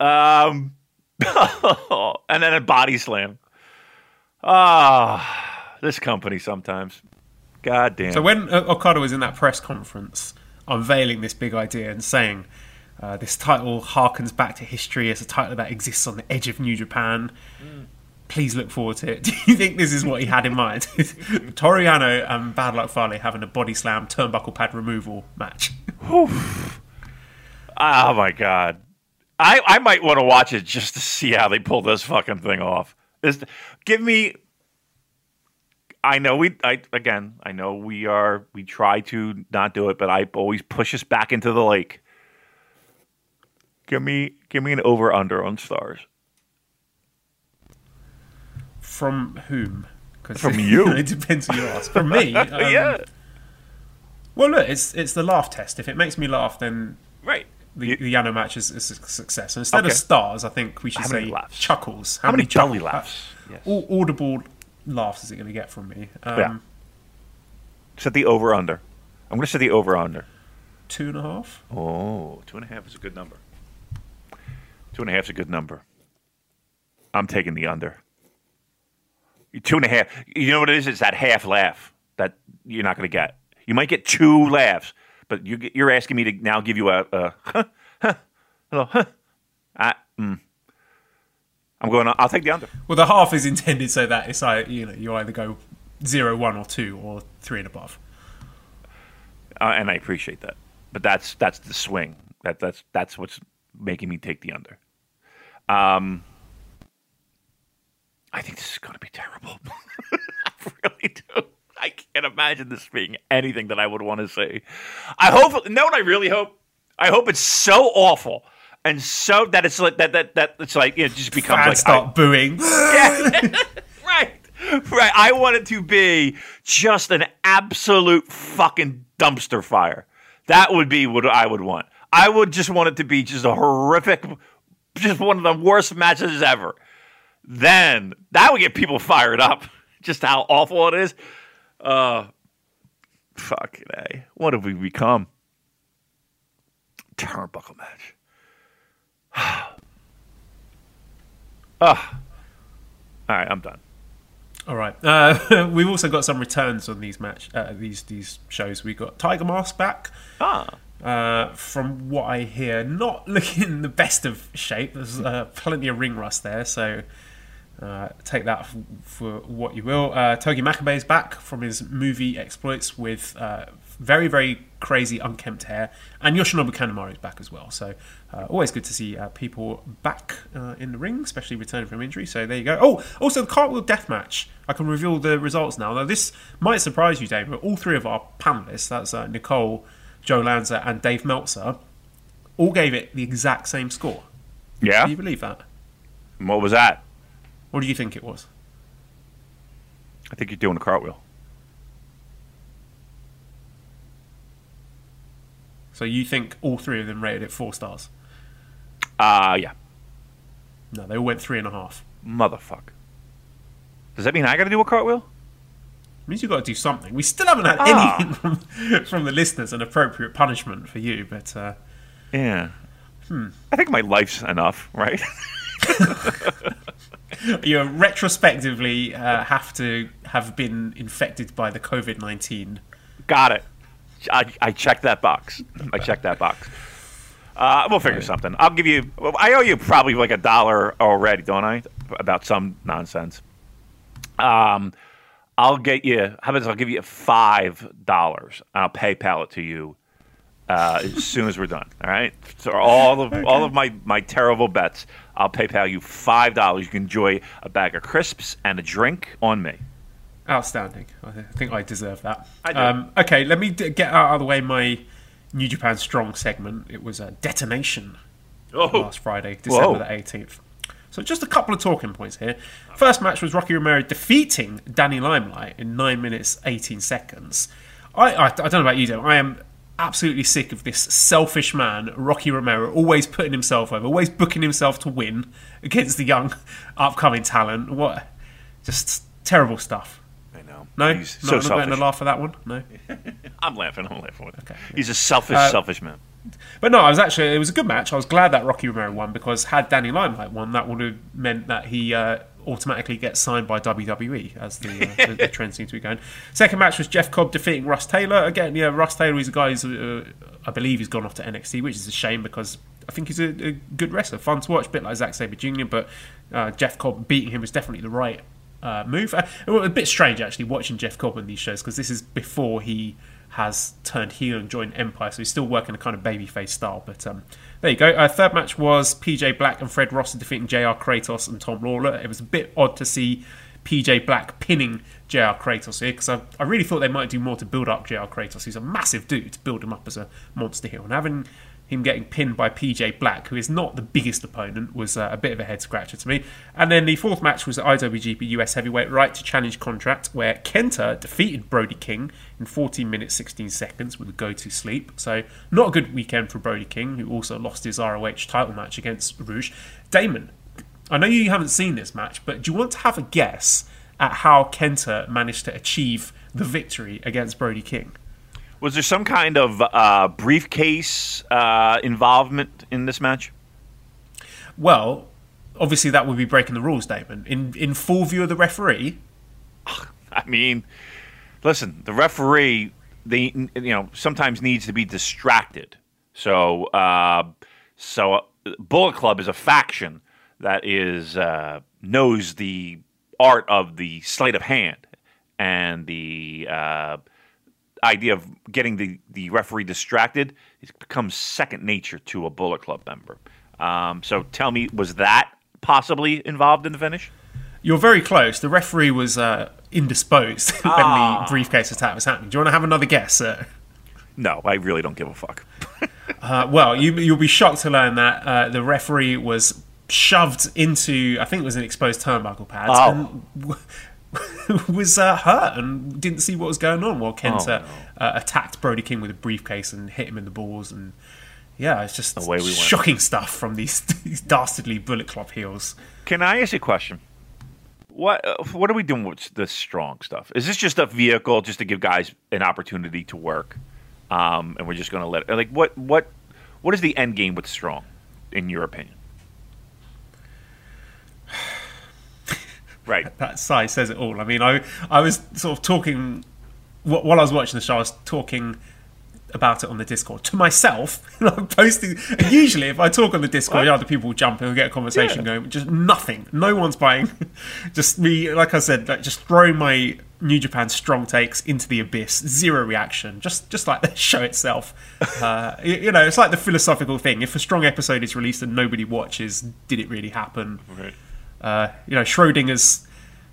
Um, and then a body slam. Ah, this company sometimes. God damn. So when Okada was in that press conference unveiling this big idea and saying uh, this title harkens back to history as a title that exists on the edge of New Japan, please look forward to it. Do you think this is what he had in mind? Toru Yano and Bad Luck Fale having a body slam turnbuckle pad removal match. Oh my god. I, I might want to watch it just to see how they pull this fucking thing off. This, give me I know we I again, I know we are we try to not do it, but I always push us back into the lake. Give me give me an over under on stars. From whom? From you. it depends who you ask. From me? Um, yeah. Well, look, it's it's the laugh test. If it makes me laugh, then Right. the, You- the Yano match is, is a success. And instead Okay. of stars, I think we should How many say laughs? chuckles. How many belly chuckle- laughs? Yes. Au- audible laughs is it going to get from me? Um, Yeah. Set the over under. I'm gonna set the over under. Two and a half. Oh, two and a half is a good number. Two and a half is a good number. I'm taking the under. Two and a half. You know what it is? It's that half laugh that you're not going to get. You might get two laughs, but you, you're asking me to now give you a, a huh, huh, hello, huh. I, mm. I'm going. I'll take the under. Well, the half is intended so that it's like you know you either go zero, one, or two, or three and above. uh, and I appreciate that. But that's that's the swing. That that's that's what's making me take the under. Um, I think this is going to be terrible. I really do. I can't imagine this being anything that I would want to say. I hope. No, what I really hope? I hope it's so awful and so that it's like that that that it's like it just becomes Fans like start I- booing. yeah, right, right. I want it to be just an absolute fucking dumpster fire. That would be what I would want. I would just want it to be just a horrific, just one of the worst matches ever. Then that would get people fired up. Just how awful it is. Uh, fucking a. What have we become? Turnbuckle match. Ah. All right, I'm done. All right. Uh, we've also got some returns on these match uh, these these shows. We got Tiger Mask back. Ah. Uh, from what I hear, not looking in the best of shape. There's uh, plenty of ring rust there, so uh, take that f- for what you will. Uh, Togi Makabe's back from his movie exploits with uh, very, very crazy unkempt hair, and Yoshinobu Kanemaru is back as well. So uh, always good to see uh, people back uh, in the ring, especially returning from injury. So there you go. Oh, also the cartwheel death match. I can reveal the results now. Now this might surprise you, Dave, but all three of our panelists, that's uh, Nicole, Joe Lanza, and Dave Meltzer, all gave it the exact same score. Yeah. Can you believe that? What was that? What do you think it was? I think you're doing a cartwheel. So you think all three of them rated it four stars? Uh yeah. No, they all went three and a half. Motherfucker. Does that mean I got to do a cartwheel? means you've got to do something. We still haven't had Ah. anything from, from the listeners, an appropriate punishment for you, but uh, Yeah. Hmm. I think my life's enough, right? you retrospectively uh, have to have been infected by the COVID 19. got it. I, I checked that box. I checked that box. Uh, we'll figure something. I'll give you. I owe you probably like a dollar already, don't I? About some nonsense. Um, I'll get you. How about this? I'll give you five dollars. I'll PayPal it to you uh, as soon as we're done. All right. So all of all of my my terrible bets, I'll PayPal you five dollars. You can enjoy a bag of crisps and a drink on me. Outstanding. I think I deserve that. I. Um, okay, let me d- get out of the way my New Japan Strong segment. It was a detonation Oh, last Friday, December Whoa. the 18th. So just a couple of talking points here. First match was Rocky Romero defeating Danny Limelight in 9 minutes 18 seconds. I, I, I don't know about you, Dave. I am absolutely sick of this selfish man, Rocky Romero, always putting himself over, always booking himself to win against the young upcoming talent. What? Just terrible stuff. No? He's no, so I'm not selfish. a laugh for that one? No? I'm laughing. I'm laughing. Okay. He's a selfish, Uh, selfish man. But no, I was actually it was a good match. I was glad that Rocky Romero won because had Danny Limelight won, that would have meant that he uh, automatically gets signed by WWE as the, uh, the, the trend seems to be going. Second match was Jeff Cobb defeating Russ Taylor. Again, yeah, Russ Taylor is a guy who's uh, I believe he's gone off to NXT, which is a shame because I think he's a, a good wrestler, fun to watch, a bit like Zack Sabre Jr. But uh, Jeff Cobb beating him was definitely the right uh, move. Uh, a bit strange actually watching Jeff Cobb in these shows because this is before he has turned heel and joined Empire, so he's still working a kind of babyface style. But um, there you go. Uh, third match was PJ Black and Fred Ross defeating JR Kratos and Tom Lawlor. It was a bit odd to see PJ Black pinning JR Kratos here because I, I really thought they might do more to build up JR Kratos. He's a massive dude to build him up as a monster heel, and having him getting pinned by PJ Black, who is not the biggest opponent, was uh, a bit of a head scratcher to me. And then the fourth match was the IWGP US Heavyweight Right to Challenge contract, where Kenta defeated Brody King in 14 minutes 16 seconds with a go to sleep. So, not a good weekend for Brody King, who also lost his ROH title match against Rush. Damon, I know you haven't seen this match, but do you want to have a guess at how Kenta managed to achieve the victory against Brody King? Was there some kind of uh, briefcase uh, involvement in this match? Well, obviously that would be breaking the rules, Damon. In in full view of the referee, I mean, listen, the referee, they you know sometimes needs to be distracted. So, uh, so uh, Bullet Club is a faction that is uh, knows the art of the sleight of hand and the uh, idea of getting the, the referee distracted. It becomes second nature to a Bullet Club member. Um, so, tell me, was that possibly involved in the finish? You're very close. The referee was uh, indisposed when Ah. the briefcase attack was happening. Do you want to have another guess, sir? No, I really don't give a fuck. Uh, well, you, you'll be shocked to learn that uh, the referee was shoved into, I think it was an exposed turnbuckle pad, Oh. was uh, hurt and didn't see what was going on while Kenta Oh, uh, attacked Brody King with a briefcase and hit him in the balls. And yeah, it's just Away we went. shocking stuff from these, these dastardly Bullet Club heels. Can I ask you a question? What uh, what are we doing with the strong stuff? Is this just a vehicle just to give guys an opportunity to work, um, and we're just going to let like what what what is the end game with strong, in your opinion? Right. that sigh says it all. I mean, I I was sort of talking while I was watching the show. I was talking about it on the Discord to myself. And I'm posting. And usually, if I talk on the Discord, other people will jump in and get a conversation Yeah. going. Just nothing. No one's buying. just me, like I said, like just throwing my New Japan strong takes into the abyss. Zero reaction. Just just like the show itself. Uh, you, you know, it's like the philosophical thing. If a strong episode is released and nobody watches, did it really happen? Right. Uh, you know, Schrodinger's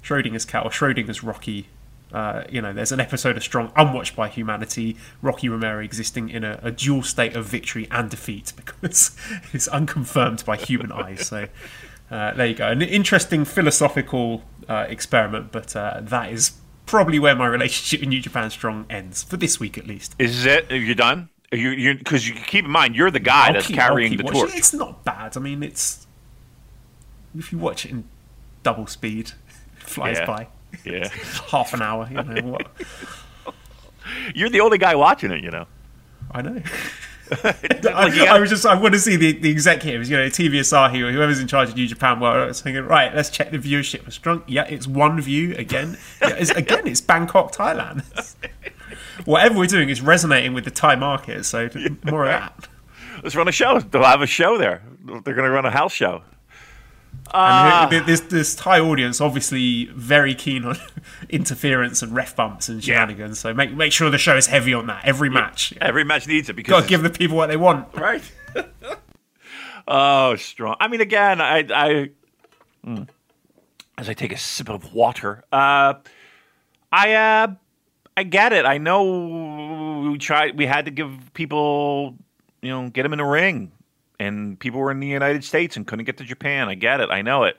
Schrodinger's cat or Schrodinger's Rocky. Uh, you know, there's an episode of Strong unwatched by humanity. Rocky Romero existing in a, a dual state of victory and defeat because it's unconfirmed by human eyes. So uh, there you go. An interesting philosophical uh, experiment, but uh, that is probably where my relationship with New Japan Strong ends for this week, at least. Is it? Are you done? You you because you keep in mind you're the guy I'll that's keep- carrying the watching. torch. It's not bad. I mean, it's if you watch it in double speed, it flies Yeah. by. Yeah. half an hour. You know what? You're the only guy watching it. You know. I know. I, you I was just I want to see the, the executives, you know, TV Asahi or whoever's in charge of New Japan World thinking, right, let's check the viewership for drunk. Yeah, it's one view again. Yeah, it's, again, it's Bangkok, Thailand. Whatever we're doing is resonating with the Thai market, so more of that. Let's run a show. They'll have a show there. They're going to run a house show. And this this Thai audience obviously very keen on interference and ref bumps and shenanigans. So make make sure the show is heavy on that every match. Every match needs it because Got to it's- give the people what they want. right. oh, strong. I mean, again, I, I mm, as I take a sip of water, uh, I, uh, I get it. I know we tried. We had to give people, you know, get them in the ring, and people were in the United States and couldn't get to Japan. I get it. I know it.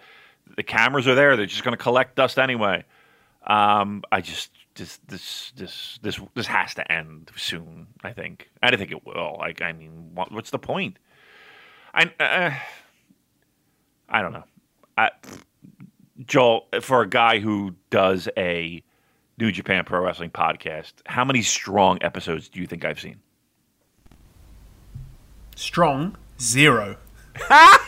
The cameras are there. They're just going to collect dust anyway. Um, I just this this this this this has to end soon. I think. I don't think it will. Like, I mean, what, what's the point? I uh, I don't know. I, Joel, for a guy who does a New Japan Pro Wrestling podcast, how many strong episodes do you think I've seen? Strong zero.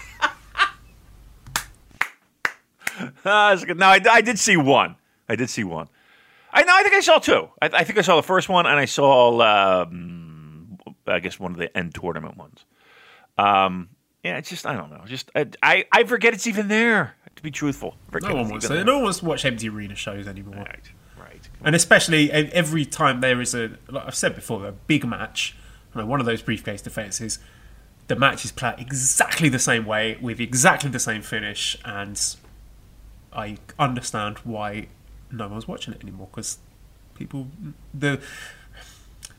Uh, no, I, I did see one. I did see one. I know. I think I saw two. I, I think I saw the first one, and I saw, um, I guess, one of the end tournament ones. Um, yeah, it's just I don't know. Just I, I, I forget it's even there. To be truthful, No one wants to. No one wants to watch empty arena shows anymore. Right, right. And especially every time there is a, like I've said before, a big match, you know, one of those briefcase defenses, the match is played exactly the same way with exactly the same finish, and I understand why no one's watching it anymore because people the,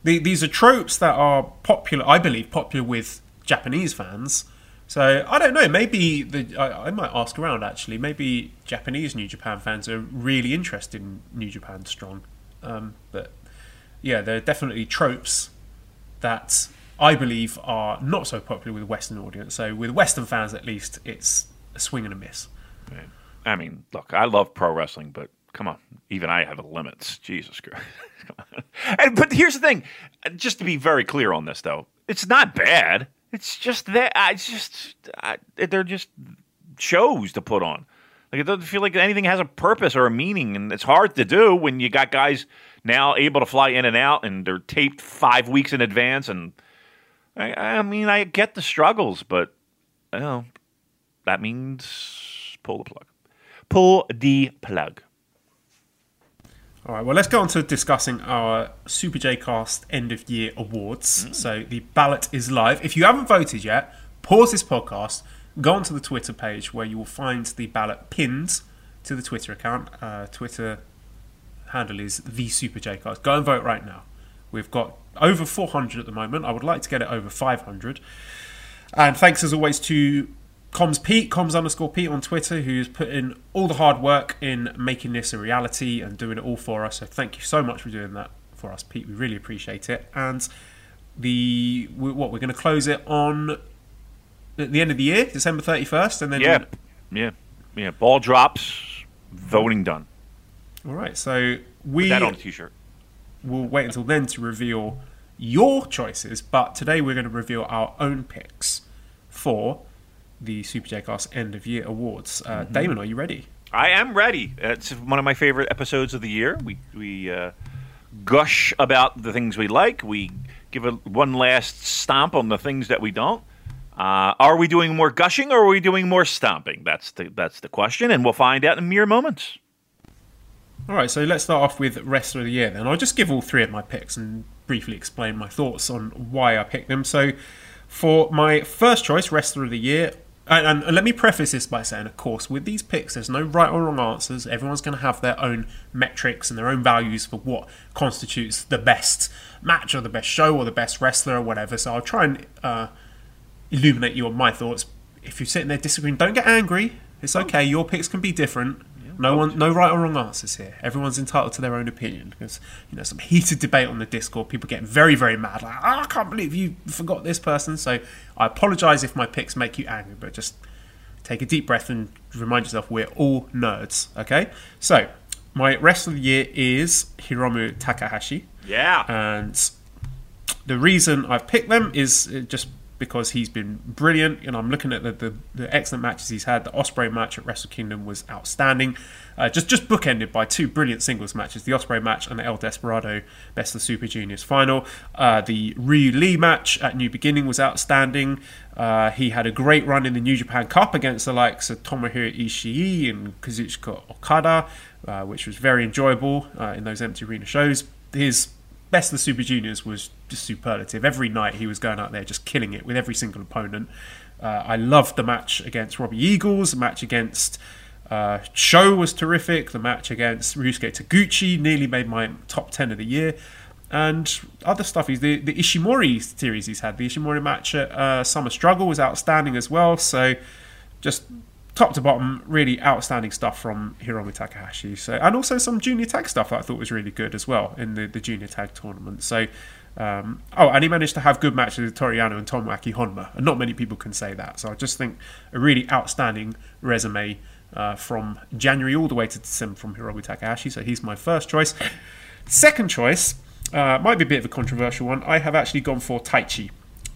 the these are tropes that are popular, I believe, popular with Japanese fans. So I don't know. Maybe the I, I might ask around. Actually, maybe Japanese New Japan fans are really interested in New Japan Strong. Um, but yeah, there are definitely tropes that I believe are not so popular with Western audience. So with Western fans, at least, it's a swing and a miss. I mean, look, I love pro wrestling, but come on, even I have limits. Jesus Christ. And, but here's the thing, just to be very clear on this, though, it's not bad. It's just that I just I, they're just shows to put on. Like it doesn't feel like anything has a purpose or a meaning, and it's hard to do when you got guys now able to fly in and out, and they're taped five weeks in advance. And I, I mean, I get the struggles, but you know, that means pull the plug. Pull the plug. All right, well, let's go on to discussing our Super J Cast end of year awards. So the ballot is live. If you haven't voted yet, pause this podcast, go onto the Twitter page where you will find the ballot pinned to the Twitter account. Uh, Twitter handle is the Super J Cast. Go and vote right now. We've got over 400 at the moment. I would like to get it over 500. And thanks as always to Comms Pete, Comms underscore Pete on Twitter, who's put in all the hard work in making this a reality and doing it all for us. So thank you so much for doing that for us, Pete. We really appreciate it. And the what we're going to close it on at the end of the year, December 31st, and then Yeah, yeah, yeah. Ball drops, voting done. all right. So we Put that on a t-shirt. We'll wait until then to reveal your choices. But today we're going to reveal our own picks for the Super J Cast End of Year Awards. Uh, Damon, are you ready? I am ready. It's one of my favorite episodes of the year. We we uh, gush about the things we like. We give a one last stomp on the things that we don't. Uh, are we doing more gushing or are we doing more stomping? That's the that's the question, and we'll find out in mere moments. All right, so let's start off with Wrestler of the Year then. I'll just give all three of my picks and briefly explain my thoughts on why I picked them. So, for my first choice, Wrestler of the Year, and, and let me preface this by saying, of course, with these picks, there's no right or wrong answers. Everyone's going to have their own metrics and their own values for what constitutes the best match or the best show or the best wrestler or whatever. So, I'll try and uh, illuminate you on my thoughts. If you're sitting there disagreeing, don't get angry. It's okay. Your picks can be different. No one, no right or wrong answers here. Everyone's entitled to their own opinion because you know some heated debate on the Discord. People getting very, very mad. Like, oh, I can't believe you forgot this person. So I apologise if my picks make you angry, but just take a deep breath and remind yourself we're all nerds. Okay. So my rest of the year is Hiromu Takahashi. Yeah. And the reason I've picked them is uh, just because he's been brilliant. Know, I'm looking at the, the, the excellent matches he's had. The Ospreay match at Wrestle Kingdom was outstanding. Uh, just just bookended by two brilliant singles matches: the Ospreay match and the El Desperado Best of Super Juniors final. Uh, the Ryu Lee match at New Beginning was outstanding. Uh, he had a great run in the New Japan Cup against the likes of Tomohiro Ishii and Kazuchika Okada, uh, which was very enjoyable uh, in those empty arena shows. His best of the Super Juniors was just superlative. Every night he was going out there just killing it with every single opponent. Uh, I loved the match against Robbie Eagles. The match against uh, Sho was terrific. The match against Ryusuke Taguchi nearly made my top 10 of the year. And other stuff, he's the, the Ishimori series he's had. The Ishimori match at uh, Summer Struggle was outstanding as well. So just top to bottom, really outstanding stuff from Hiromu Takahashi. So, and also some junior tag stuff that I thought was really good as well in the, the junior tag tournament. So, um, oh, and he managed to have good matches with Toru Yano and Tomoaki Honma, and not many people can say that. So, I just think a really outstanding resume uh, from January all the way to December from Hiromu Takahashi. So, he's my first choice. Second choice uh, might be a bit of a controversial one. I have actually gone for Taichi.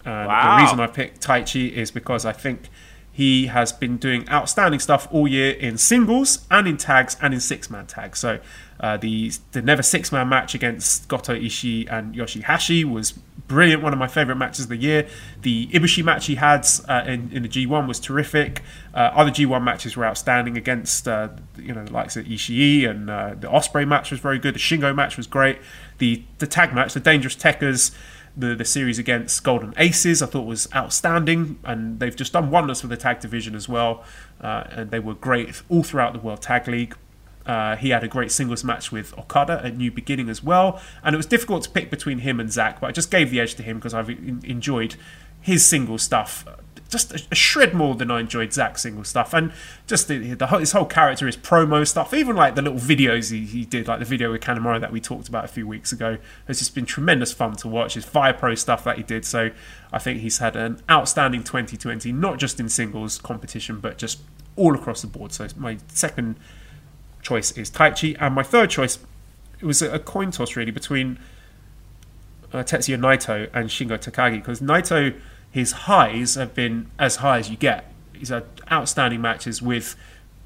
And Wow. the reason I picked Taichi is because I think he has been doing outstanding stuff all year in singles and in tags and in six man tags. So uh, the the never six man match against Goto Ishii and Yoshihashi was brilliant. One of my favorite matches of the year. The Ibushi match he had uh, in, in the G1 was terrific. Uh, other G1 matches were outstanding against uh, you know the likes of Ishii and uh, the Ospreay match was very good. The Shingo match was great. The the tag match, the Dangerous Tekkers the, the series against Golden Aces, I thought was outstanding, and they've just done wonders for the tag division as well. Uh, and they were great all throughout the World Tag League. Uh, he had a great singles match with Okada at New Beginning as well, and it was difficult to pick between him and Zack, but I just gave the edge to him because I've en- enjoyed his single stuff just a, a shred more than I enjoyed Zack's single stuff, and just the, the whole, his whole character, his promo stuff, even like the little videos he, he did, like the video with Kanemaru that we talked about a few weeks ago, has just been tremendous fun to watch. His Fire Pro stuff that he did, so I think he's had an outstanding 2020, not just in singles competition, but just all across the board. So my second choice is Taichi, and my third choice it was a, coin toss really between uh, Tetsuya Naito and Shingo Takagi because Naito his highs have been as high as you get. He's had outstanding matches with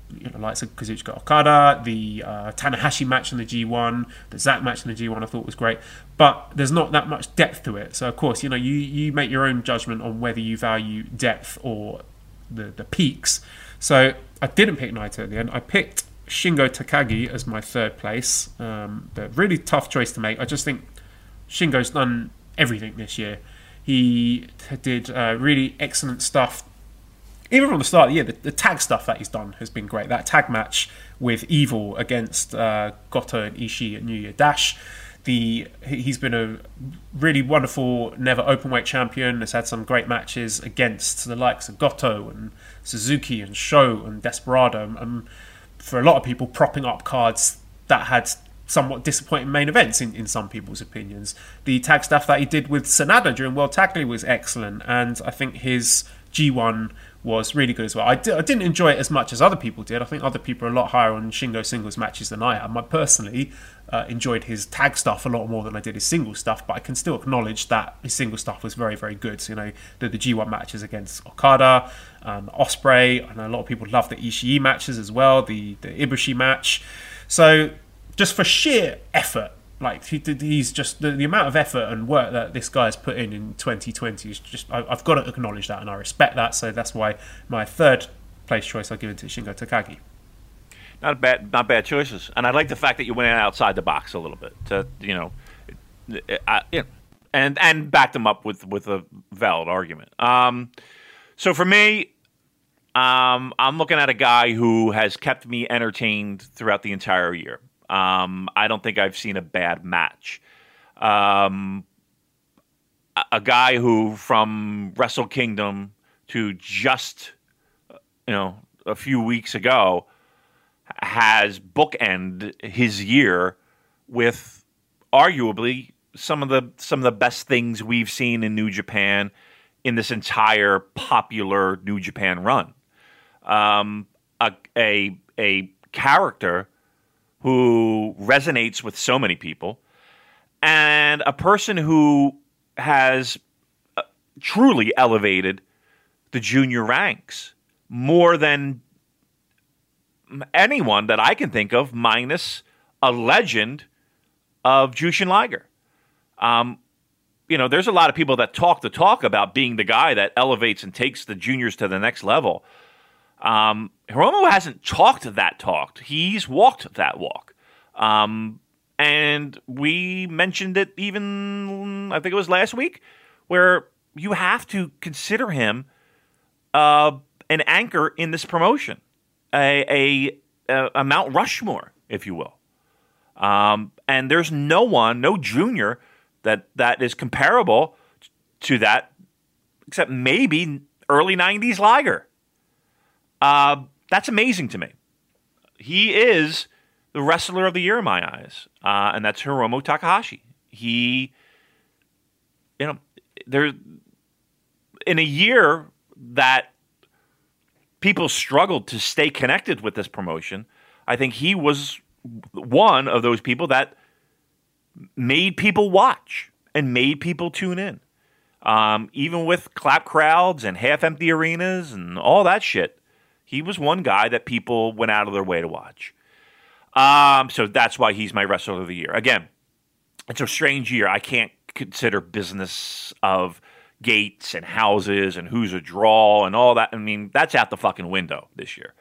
you know, likes of Kazuchika Okada, the uh, Tanahashi match in the G1, the Zack match in the G1 I thought was great, but there's not that much depth to it. So of course, you know, you you make your own judgment on whether you value depth or the the peaks. So I didn't pick Naito at the end. I picked Shingo Takagi as my third place. Um, but really tough choice to make. I just think Shingo's done everything this year. He did uh, really excellent stuff even from the start of the year, the, tag stuff that he's done has been great. That tag match with Evil against uh, Goto and Ishii at New Year Dash. The he's been a really wonderful never openweight champion. Has had some great matches against the likes of Goto and Suzuki and Sho and Desperado, and for a lot of people, propping up cards that had somewhat disappointing main events in, in some people's opinions. The tag stuff that he did with Sanada during World Tag League was excellent, and I think his G1 was really good as well. I d- I didn't enjoy it as much as other people did. I think other people are a lot higher on Shingo singles matches than I am. I personally uh, enjoyed his tag stuff a lot more than I did his single stuff, but I can still acknowledge that his single stuff was very, very good. So, you know, the, the G1 matches against Okada, um, Ospreay, and a lot of people love the Ishii matches as well, the, the Ibushi match. So, just for sheer effort, like he, he's just the, the amount of effort and work that this guy's put in in 2020 is just I, have got to acknowledge that and I respect that. So that's why my third place choice I give it to Shingo Takagi. Not bad, not bad choices, and I like the fact that you went outside the box a little bit to you know, I, you know and and backed them up with with a valid argument. Um, so for me, um, I'm looking at a guy who has kept me entertained throughout the entire year. Um, I don't think I've seen a bad match. Um, a guy who, from Wrestle Kingdom to just, you know, a few weeks ago, has bookend his year with arguably some of the some of the best things we've seen in New Japan in this entire popular New Japan run. Um, a, a a character who resonates with so many people, and a person who has uh, truly elevated the junior ranks more than anyone that I can think of, minus a legend of Jushin Liger. Um, you know, there's a lot of people that talk the talk about being the guy that elevates and takes the juniors to the next level. Um, Hiromu hasn't talked that talk. He's walked that walk. Um, and we mentioned it even, I think it was last week, where you have to consider him uh, an anchor in this promotion, a, a, a Mount Rushmore, if you will. Um, and there's no one, no junior, that that is comparable to that, except maybe early '90s Liger. Uh, that's amazing to me. He is the wrestler of the year in my eyes, uh, and that's Hiromu Takahashi. He, you know, there in a year that people struggled to stay connected with this promotion. I think he was one of those people that made people watch and made people tune in. Um, even with clap crowds and half empty arenas and all that shit, he was one guy that people went out of their way to watch. Um, so that's why he's my wrestler of the year. Again, it's a strange year. I can't consider business of gates and houses and who's a draw and all that. I mean, that's out the fucking window this year.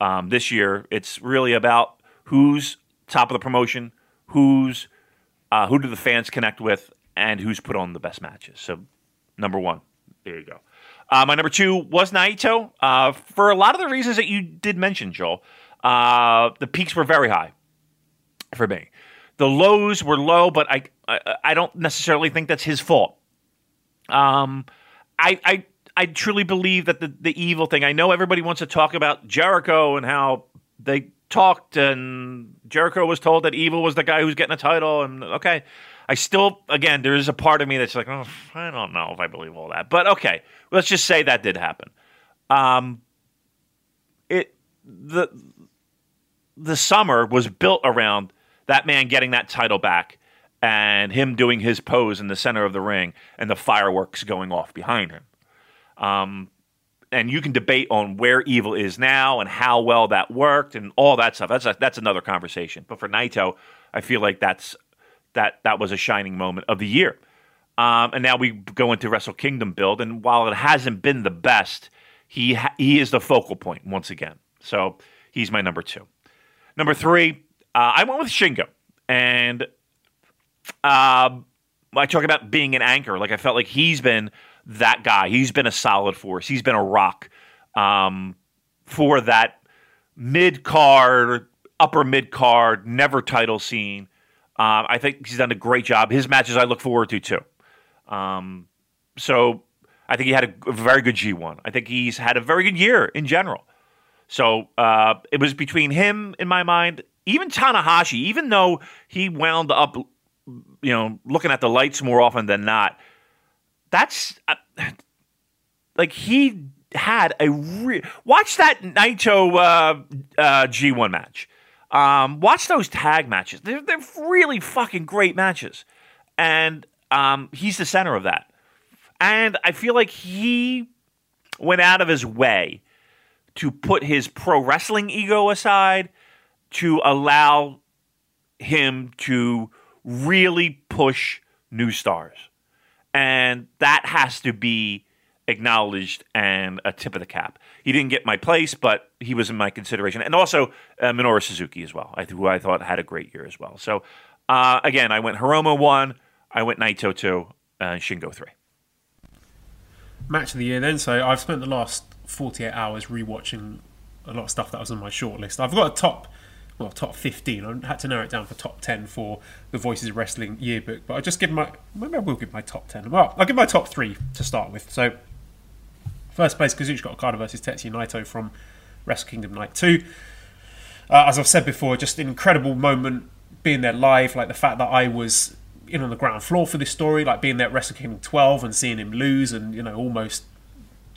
Um, this year, it's really about who's top of the promotion, who's uh, who do the fans connect with, and who's put on the best matches. So, number one, there you go. Uh, my number two was Naito. Uh, for a lot of the reasons that you did mention, Joel, uh, the peaks were very high for me. The lows were low, but I, I, I don't necessarily think that's his fault. Um, I, I, I truly believe that the, the evil thing. I know everybody wants to talk about Jericho and how they talked, and Jericho was told that evil was the guy who's getting a title. And okay, I still, again, there is a part of me that's like, oh, I don't know if I believe all that. But okay, let's just say that did happen. Um, it the the summer was built around that man getting that title back and him doing his pose in the center of the ring and the fireworks going off behind him. Um, and you can debate on where evil is now and how well that worked and all that stuff. That's a, that's another conversation. But for Naito, I feel like that's that that was a shining moment of the year. Um, and now we go into Wrestle Kingdom build, and while it hasn't been the best, he ha- he is the focal point once again. So he's my number two. Number three, uh, I went with Shingo, and uh, I talk about being an anchor. Like I felt like he's been that guy. He's been a solid force. He's been a rock um, for that mid card, upper mid card, never title scene. Um, I think he's done a great job. His matches I look forward to too. Um, so I think he had a, very good G1. I think he's had a very good year in general. So uh, it was between him, in my mind, even Tanahashi, even though he wound up, you know, looking at the lights more often than not. That's uh, like he had a watch that Naito uh, uh, G1 match. Um, watch those tag matches. They're, they're really fucking great matches. And um, he's the center of that. And I feel like he went out of his way to put his pro wrestling ego aside to allow him to really push new stars. And that has to be acknowledged and a tip of the cap. He didn't get my place, but he was in my consideration. And also uh, Minoru Suzuki as well, who I thought had a great year as well. So uh, again, I went Hiromu 1, I went Naito 2, and Shingo 3. Match of the year then. So I've spent the last 48 hours rewatching a lot of stuff that was on my shortlist. I've got a top well, top 15. I had to narrow it down for top 10 for the Voices of Wrestling yearbook, but I'll just give my, maybe I will give my top 10. Well, I'll give my top three to start with. So, First place, Kazuchika Okada versus Tetsuya Naito from Wrestle Kingdom Night 2. Uh, as I've said before, just an incredible moment being there live. Like the fact that I was in on the ground floor for this story, like being there at Wrestle Kingdom 12 and seeing him lose and, you know, almost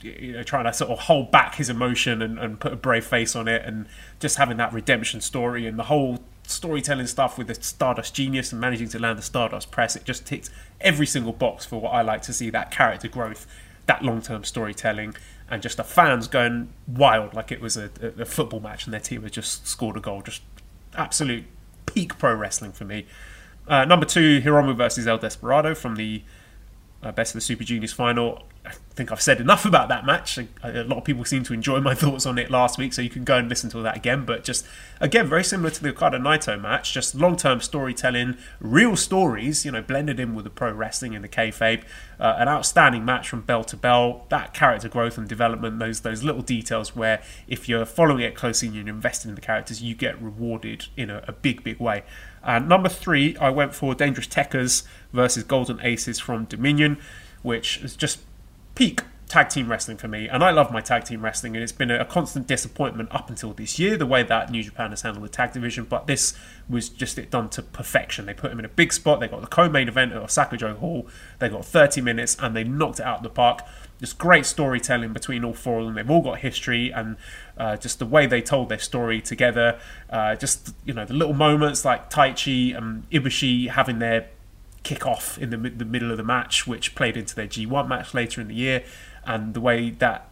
you know, trying to sort of hold back his emotion and, and put a brave face on it and just having that redemption story and the whole storytelling stuff with the Stardust Genesis and managing to land the Stardust press. It just ticks every single box for what I like to see that character growth that long term storytelling and just the fans going wild like it was a, a, football match and their team had just scored a goal. Just absolute peak pro wrestling for me. Uh, number two, Hiromu versus El Desperado from the uh, Best of the Super Juniors final. I think I've said enough about that match. A, a, lot of people seem to enjoy my thoughts on it last week, so you can go and listen to that again. But just again, very similar to the Okada Naito match, just long term storytelling, real stories, you know, blended in with the pro wrestling and the kayfabe. Uh, an outstanding match from bell to bell. That character growth and development, those those little details where if you're following it closely and you're invested in the characters, you get rewarded in a, a big, big way. And number three, I went for Dangerous Tekkers versus Golden Aces from Dominion, which is just peak tag team wrestling for me. And I love my tag team wrestling, and it's been a constant disappointment up until this year, the way that New Japan has handled the tag division. But this was just it done to perfection. They put him in a big spot. They got the co main event at Osaka-jo Hall. They got 30 minutes, and they knocked it out of the park. Just great storytelling between all four of them. They've all got history, and uh, just the way they told their story together. Uh, just, you know, the little moments like Taichi and Ibushi having their kick off in the, the middle of the match, which played into their G1 match later in the year, and the way that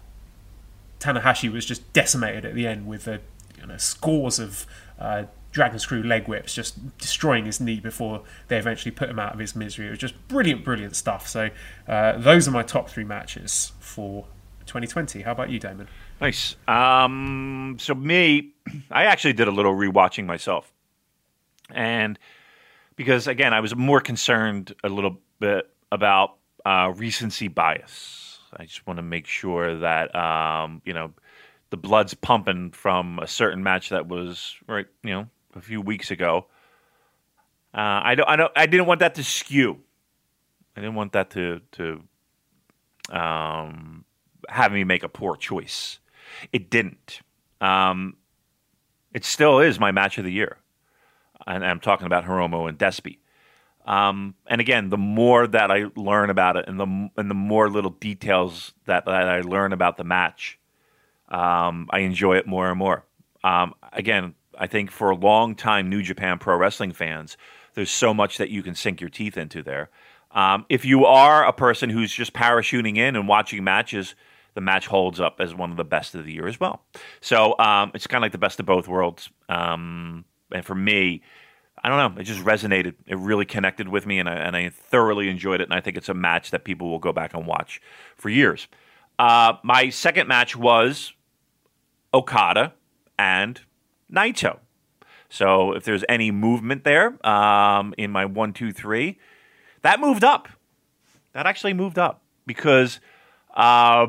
Tanahashi was just decimated at the end with a, you know, scores of uh, Dragon Screw leg whips, just destroying his knee before they eventually put him out of his misery. It was just brilliant, brilliant stuff. So uh, those are my top three matches for 2020. How about you, Damon? Nice. Um, so me, I actually did a little rewatching myself, and because again, I was more concerned a little bit about uh, recency bias. I just want to make sure that um, you know the blood's pumping from a certain match that was right, you know, a few weeks ago. Uh, I don't, I don't, I didn't want that to skew. I didn't want that to to um, have me make a poor choice. It didn't. Um, it still is my match of the year and I'm talking about Hiromu and Despy. Um, and again, the more that I learn about it, and the and the more little details that, that I learn about the match, um, I enjoy it more and more. Um, again, I think for a long time, New Japan Pro Wrestling fans, there's so much that you can sink your teeth into there. Um, if you are a person who's just parachuting in and watching matches, the match holds up as one of the best of the year as well. So um, it's kind of like the best of both worlds. Um, and for me, I don't know, it just resonated. It really connected with me, and I, and I thoroughly enjoyed it. And I think it's a match that people will go back and watch for years. Uh, my second match was Okada and Naito. So if there's any movement there um, in my one, two, three, that moved up. That actually moved up because uh,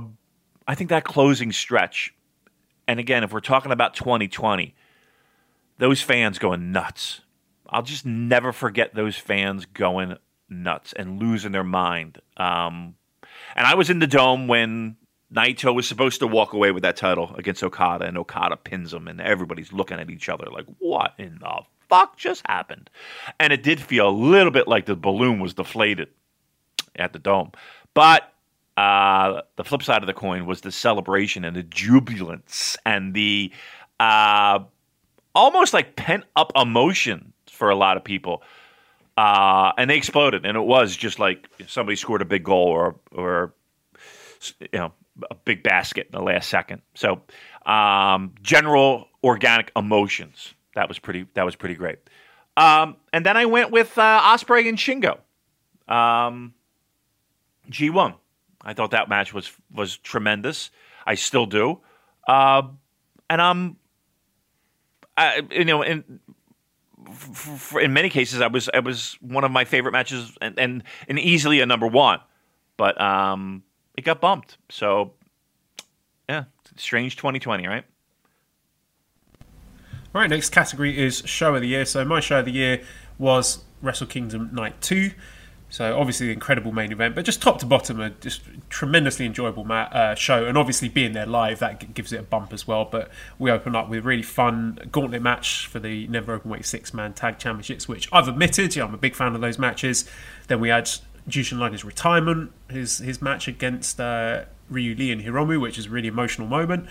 I think that closing stretch and again, if we're talking about 2020, those fans going nuts. I'll just never forget those fans going nuts and losing their mind. Um, and I was in the dome when Naito was supposed to walk away with that title against Okada, and Okada pins him, and everybody's looking at each other like, what in the fuck just happened? And it did feel a little bit like the balloon was deflated at the dome. But uh, the flip side of the coin was the celebration and the jubilance and the uh, almost like pent up emotion for a lot of people. Uh, and they exploded, and it was just like somebody scored a big goal or or you know a big basket in the last second. So um, general organic emotions that was pretty that was pretty great. Um, and then I went with uh, Ospreay and Shingo. Um, G1. I thought that match was was tremendous. I still do. Uh, and I'm, I, you know, in f- f- in many cases, I was I was one of my favorite matches, and and, and easily a number one. But um, it got bumped. So, yeah, strange 2020, right? All right, next category is show of the year. So my show of the year was Wrestle Kingdom Night Two. So obviously incredible main event, but just top to bottom, a just tremendously enjoyable uh, show, and obviously being there live that gives it a bump as well. But we open up with a really fun gauntlet match for the Never Openweight Six Man Tag Championships, which I've admitted, yeah, I'm a big fan of those matches. Then we had Jushin Liger's retirement, his his match against uh, Ryu Lee and Hiromu, which is a really emotional moment.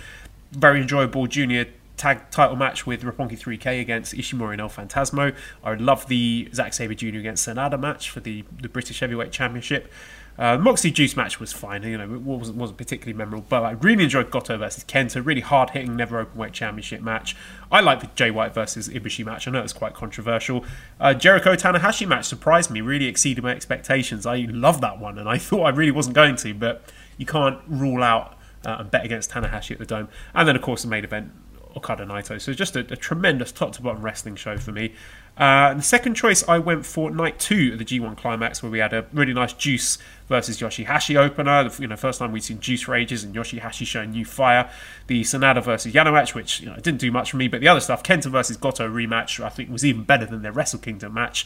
Very enjoyable junior tag title match with Roppongi 3K against Ishimori and El Phantasmo. I would love the Zack Sabre Jr. against Sanada match for the, the British Heavyweight Championship. Uh, Moxley Juice match was fine, you know, it wasn't, wasn't particularly memorable, but I really enjoyed Goto versus Kenta, really hard hitting, never open weight championship match. I like the Jay White versus Ibushi match, I know it's quite controversial. Uh, Jericho Tanahashi match surprised me, really exceeded my expectations. I love that one, and I thought I really wasn't going to, but you can't rule out uh, and bet against Tanahashi at the Dome. And then, of course, the main event, Okada Naito. So just a, a tremendous top to bottom wrestling show for me. Uh, the second choice, I went for night two of the G1 Climax, where we had a really nice Juice versus Yoshihashi opener. The, you know, first time we'd seen Juice for ages, and Yoshihashi showing new fire. The Sanada versus Yano match, which you know didn't do much for me, but the other stuff, Kenta versus Goto rematch, I think was even better than their Wrestle Kingdom match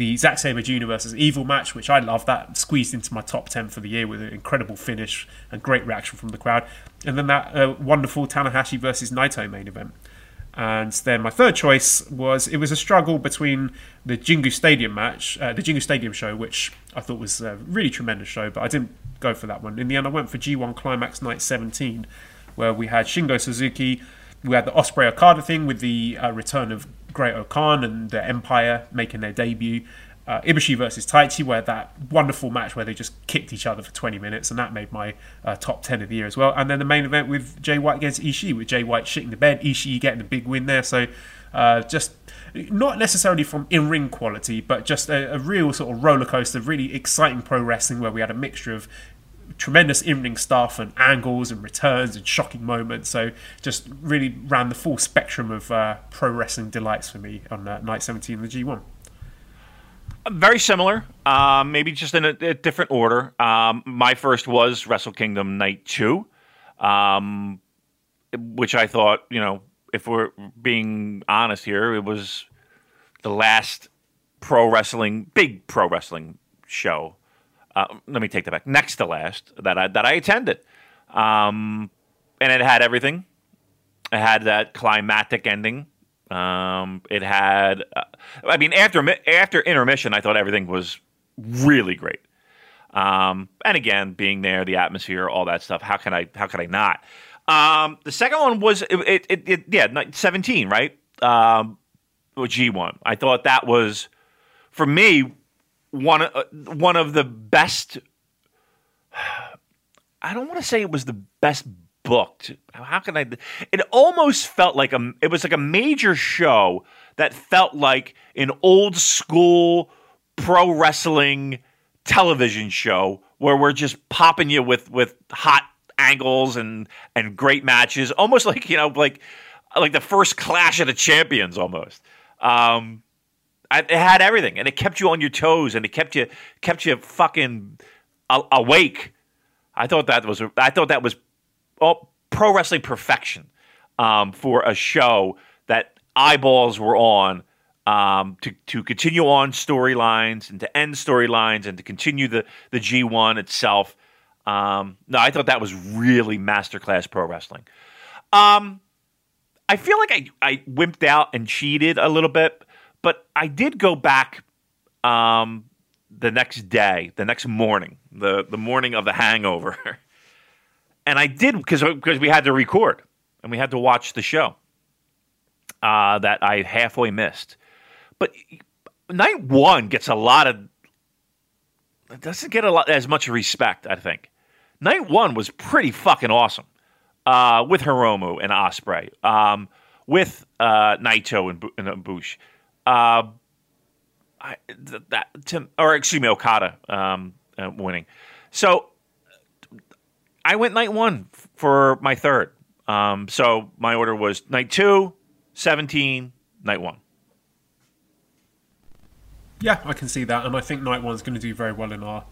the Zack Sabre Jr. versus Evil match, which I love. That squeezed into my top 10 for the year with an incredible finish and great reaction from the crowd. And then that uh, wonderful Tanahashi versus Naito main event. And then my third choice was it was a struggle between the Jingu Stadium match, uh, the Jingu Stadium show, which I thought was a really tremendous show, but I didn't go for that one. In the end, I went for G1 Climax Night 17, where we had Shingo Suzuki, we had the Ospreay Okada thing with the uh, return of Great Okan and the Empire making their debut. Uh, Ibushi versus Taichi, where that wonderful match where they just kicked each other for 20 minutes, and that made my uh, top 10 of the year as well. And then the main event with Jay White against Ishii, with Jay White shitting the bed, Ishii getting a big win there. So uh, just not necessarily from in ring quality, but just a, a real sort of roller coaster, really exciting pro wrestling where we had a mixture of tremendous in-ring stuff and angles and returns and shocking moments. So just really ran the full spectrum of uh, pro wrestling delights for me on uh, night 17 of the G1. Very similar, um, maybe just in a, a different order. Um, my first was Wrestle Kingdom Night Two, um, which I thought, you know, if we're being honest here, it was the last pro wrestling, big pro wrestling show uh, let me take that back. Next to last that I that I attended, um, and it had everything. It had that climactic ending. Um, it had, uh, I mean, after after intermission, I thought everything was really great. Um, and again, being there, the atmosphere, all that stuff. How can I? How could I not? Um, the second one was it, it, it, it yeah, seventeen, right? Um, G one. I thought that was for me one uh, one of the best. I don't want to say it was the best booked. How can I? It almost felt like a. It was like a major show that felt like an old school pro wrestling television show where we're just popping you with with hot angles and and great matches, almost like you know like like the first Clash of the Champions, almost. Um, it had everything, and it kept you on your toes, and it kept you kept you fucking awake. I thought that was I thought that was oh, pro wrestling perfection. um, for a show that eyeballs were on um, to to continue on storylines and to end storylines and to continue the the G1 itself. Um, no, I thought that was really masterclass pro wrestling. Um, I feel like I, I wimped out and cheated a little bit, but I did go back um, the next day, the next morning, the, the morning of the hangover. and I did because we had to record and we had to watch the show uh, that I halfway missed. But night one gets a lot of it doesn't get a lot as much respect. I think night one was pretty fucking awesome uh, with Hiromu and Ospreay, um, with uh, Naito and, and Bush. Uh, I, that Tim, or excuse me, Okada um, uh, winning. So I went night one for my third. Um, so my order was night two, 17, night one. Yeah, I can see that, and I think night one's going to do very well in our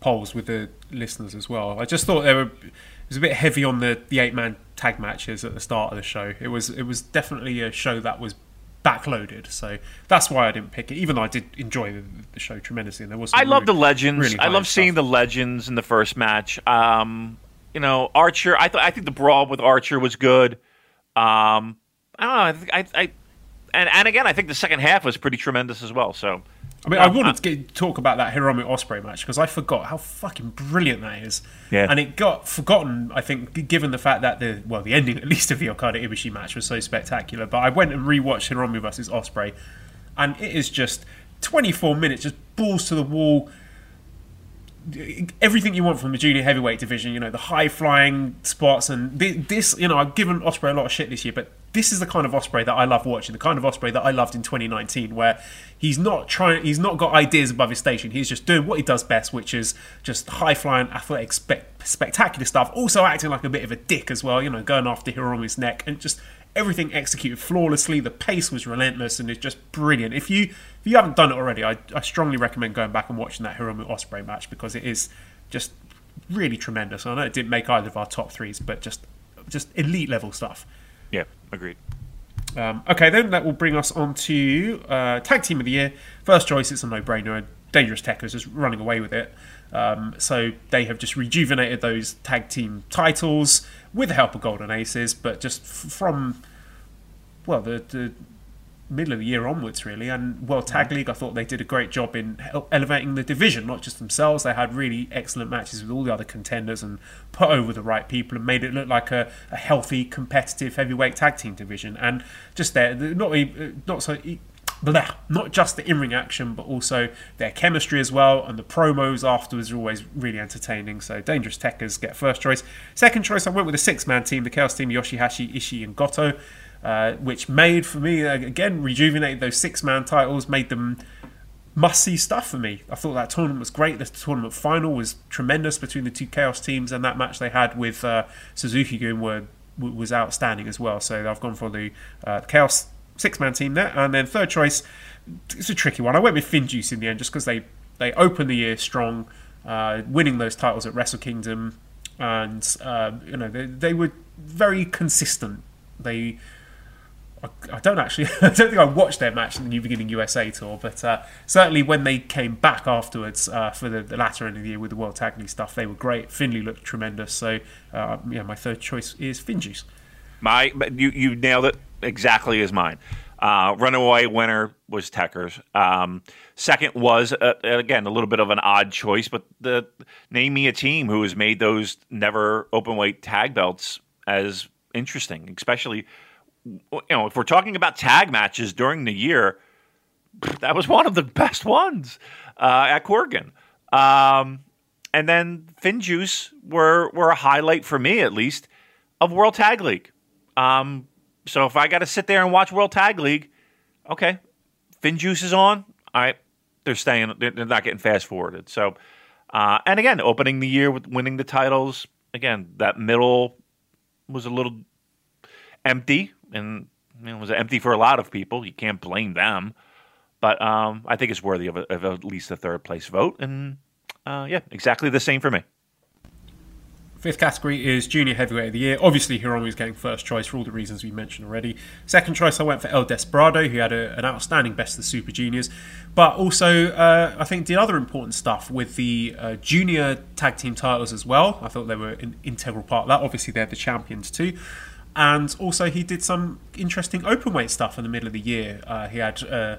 polls with the listeners as well. I just thought there were it was a bit heavy on the, the eight man tag matches at the start of the show. It was it was definitely a show that was backloaded, so that's why I didn't pick it. Even though I did enjoy the, the show tremendously, and there was I love really, the legends. really I love stuff. seeing the legends in the first match. Um, you know, Archer. I thought I think the brawl with Archer was good. Um, I don't know. I, think, I, I and and again, I think the second half was pretty tremendous as well. So I mean, I wanted to get, talk about that Hiromu Ospreay match because I forgot how fucking brilliant that is. Yeah. And it got forgotten, I think, given the fact that the well, the ending at least of the Okada Ibushi match was so spectacular. But I went and rewatched Hiromu versus Ospreay, and it is just 24 minutes, just balls to the wall. Everything you want from the junior heavyweight division, you know, the high flying spots, and this, you know, I've given Ospreay a lot of shit this year, but this is the kind of Ospreay that I love watching, the kind of Ospreay that I loved in 2019, where he's not trying, he's not got ideas above his station. He's just doing what he does best, which is just high flying, athletic, spec- spectacular stuff. Also acting like a bit of a dick as well, you know, going after Hiromu's neck and just everything executed flawlessly. The pace was relentless and it's just brilliant. If you if you haven't done it already, I, I strongly recommend going back and watching that Hiromu Ospreay match because it is just really tremendous. I know it didn't make either of our top threes, but just just elite level stuff. yeah, agreed. Um, okay, then that will bring us on to uh, tag team of the year. First choice, it's a no-brainer. Dangerous Tekkers is just running away with it. Um, so they have just rejuvenated those tag team titles with the help of Golden Aces, but just f- from well the, the middle of the year onwards, really. And World Tag League, I thought they did a great job in elevating the division, not just themselves. They had really excellent matches with all the other contenders and put over the right people and made it look like a, a healthy, competitive heavyweight tag team division. And just there, not e- not so. Not just the in-ring action, but also their chemistry as well, and the promos afterwards are always really entertaining. So, Dangerous Tekkers get first choice. Second choice, I went with a six-man team, the Chaos Team, Yoshihashi, Ishii, and Goto uh, which made for me uh, again rejuvenated those six man titles, made them must see stuff for me. I thought that tournament was great. The tournament final was tremendous between the two Chaos teams, and that match they had with uh, Suzuki Gun were was outstanding as well. So I've gone for the uh, Chaos six man team there, and then third choice. It's a tricky one. I went with Finjuice in the end just because they they opened the year strong, uh, winning those titles at Wrestle Kingdom, and uh, you know they, they were very consistent. They I, don't actually. I don't think I watched their match in the New Beginning USA tour, but uh, certainly when they came back afterwards uh, for the, the latter end of the year with the World Tag League stuff, they were great. Finlay looked tremendous. So uh, yeah, my third choice is Finjuice. My, you you nailed it exactly as mine. Uh, runaway winner was Tekkers. Um, second was uh, again a little bit of an odd choice, but the name me a team who has made those never open weight tag belts as interesting, especially you know if we're talking about tag matches during the year. That was one of the best ones uh, at Korakuen. Um, and then Finjuice were were a highlight for me at least of World Tag League. Um, so if I got to sit there and watch World Tag League, okay, Finjuice is on. All right, they're staying. They're they're not getting fast forwarded. So, uh, and again, opening the year with winning the titles. Again, that middle was a little empty, and you know, it was empty for a lot of people. You can't blame them, but um, I think it's worthy of, a, of at least a third place vote. And uh, yeah, exactly the same for me. Fifth category is Junior Heavyweight of the Year. Obviously, Hiromu is getting first choice for all the reasons we mentioned already. Second choice, I went for El Desperado, who had a, an outstanding Best of the Super Juniors, but also uh, I think did other important stuff with the uh, Junior Tag Team titles as well. I thought they were an integral part of that. Obviously, they're the champions too. And also, he did some interesting openweight stuff in the middle of the year. Uh, he had uh,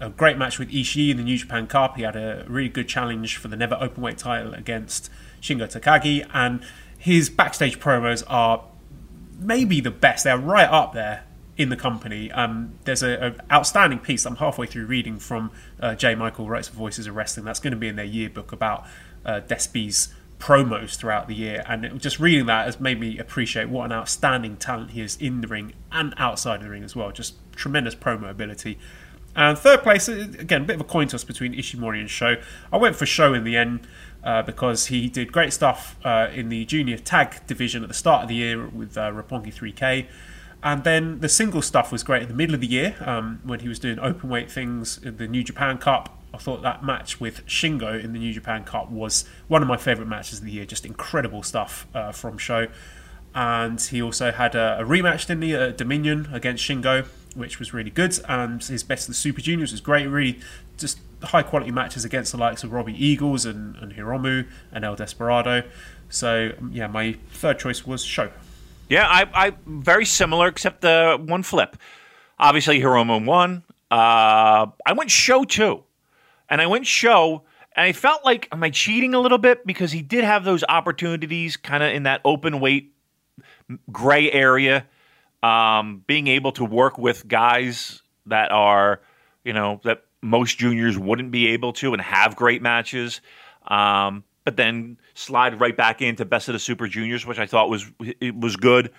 a great match with Ishii in the New Japan Cup. He had a really good challenge for the Never Openweight title against Shingo Takagi, and his backstage promos are maybe the best. They're right up there in the company. Um, there's an outstanding piece I'm halfway through reading from uh, J. Michael writes for Voices of Wrestling. That's going to be in their yearbook about uh, Despy's promos throughout the year, and it, just reading that has made me appreciate what an outstanding talent he is in the ring and outside of the ring as well. Just tremendous promo ability. And third place, uh, again, a bit of a coin toss between Ishimori and Sho. I went for Sho in the end uh, because he did great stuff uh, in the junior tag division at the start of the year with uh, Roppongi 3K. And then the single stuff was great in the middle of the year um, when he was doing open weight things in the New Japan Cup. I thought that match with Shingo in the New Japan Cup was one of my favourite matches of the year. Just incredible stuff uh, from Sho. And he also had a, a rematch, didn't he, at Dominion against Shingo, which was really good. And his best of the Super Juniors was great. Really just high quality matches against the likes of Robbie Eagles and, and Hiromu and El Desperado. So yeah, my third choice was Sho. Yeah, I, I very similar except the one flip. Obviously, Hiromu won. Uh, I went Sho too, and I went Sho. and I felt like am I cheating a little bit because he did have those opportunities, kind of in that open weight gray area, um, being able to work with guys that are, you know, that most juniors wouldn't be able to and have great matches. Um, but then slide right back into best of the super juniors, which I thought was it was good.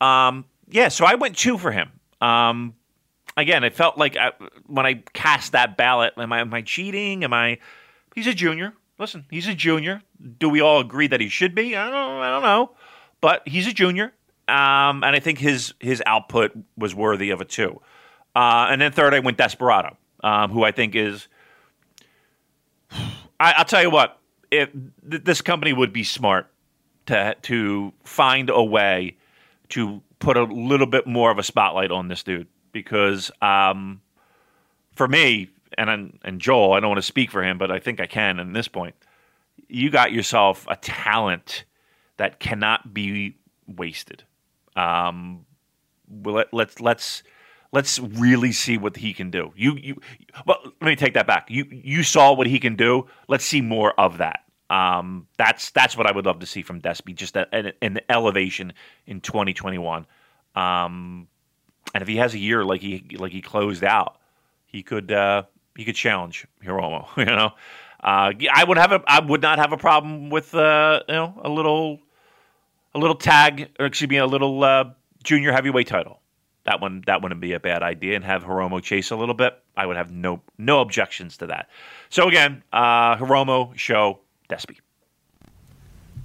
Um, yeah, so I went two for him. Um, again, it felt like I, uh, when I cast that ballot, am I am I cheating? Am I? He's a junior. Listen, he's a junior. Do we all agree that he should be? I don't. I don't know, but he's a junior, um, and I think his his output was worthy of a two. Uh, and then third, I went Desperado um, who I think is. I, will tell you what, if th- this company would be smart to to find a way to put a little bit more of a spotlight on this dude because um, for me and and Joel, I don't want to speak for him, but I think I can at this point. You got yourself a talent that cannot be wasted. Um, let, let's let's let's really see what he can do. You, you, well, let me take that back. You, you saw what he can do. Let's see more of that. Um, that's that's what I would love to see from Despy, just a, an, an, elevation in 2021. Um, and if he has a year like he like he closed out, he could uh, he could challenge Hiromu. You know, uh, I would have a I would not have a problem with uh, you know a little a little tag or excuse me a little uh, junior heavyweight title that one that wouldn't be a bad idea and have Hiromu chase a little bit. I would have no no objections to that. So again, uh, Hiromu Sho Despy.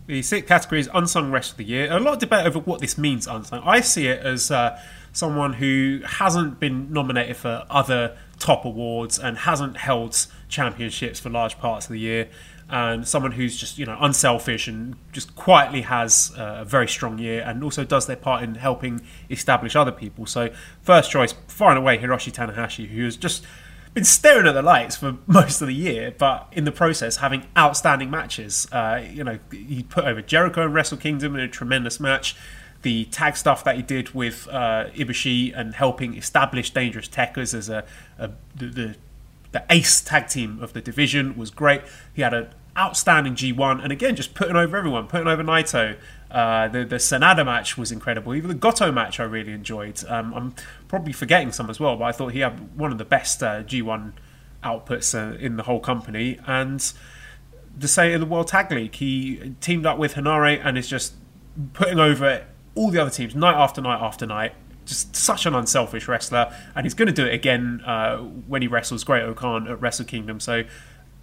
The sixth category is unsung rest of the year. A lot of debate over what this means unsung. I see it as uh, someone who hasn't been nominated for other top awards and hasn't held championships for large parts of the year and someone who's just you know unselfish and just quietly has a very strong year and also does their part in helping establish other people. So first choice, far and away, Hiroshi Tanahashi, who has just been staring at the lights for most of the year, but in the process having outstanding matches. Uh, you know, he put over Jericho and Wrestle Kingdom in a tremendous match. The tag stuff that he did with uh, Ibushi and helping establish Dangerous Tekkers as a, a the, the the ace tag team of the division was great. He had an outstanding G1, and again, just putting over everyone, putting over Naito. Uh, the the Sanada match was incredible. Even the Goto match I really enjoyed. Um, I'm probably forgetting some as well, but I thought he had one of the best uh, G1 outputs uh, in the whole company. And to say in the World Tag League, he teamed up with Henare and is just putting over all the other teams night after night after night just such an unselfish wrestler, and he's going to do it again uh, when he wrestles Great-O-Khan at Wrestle Kingdom. So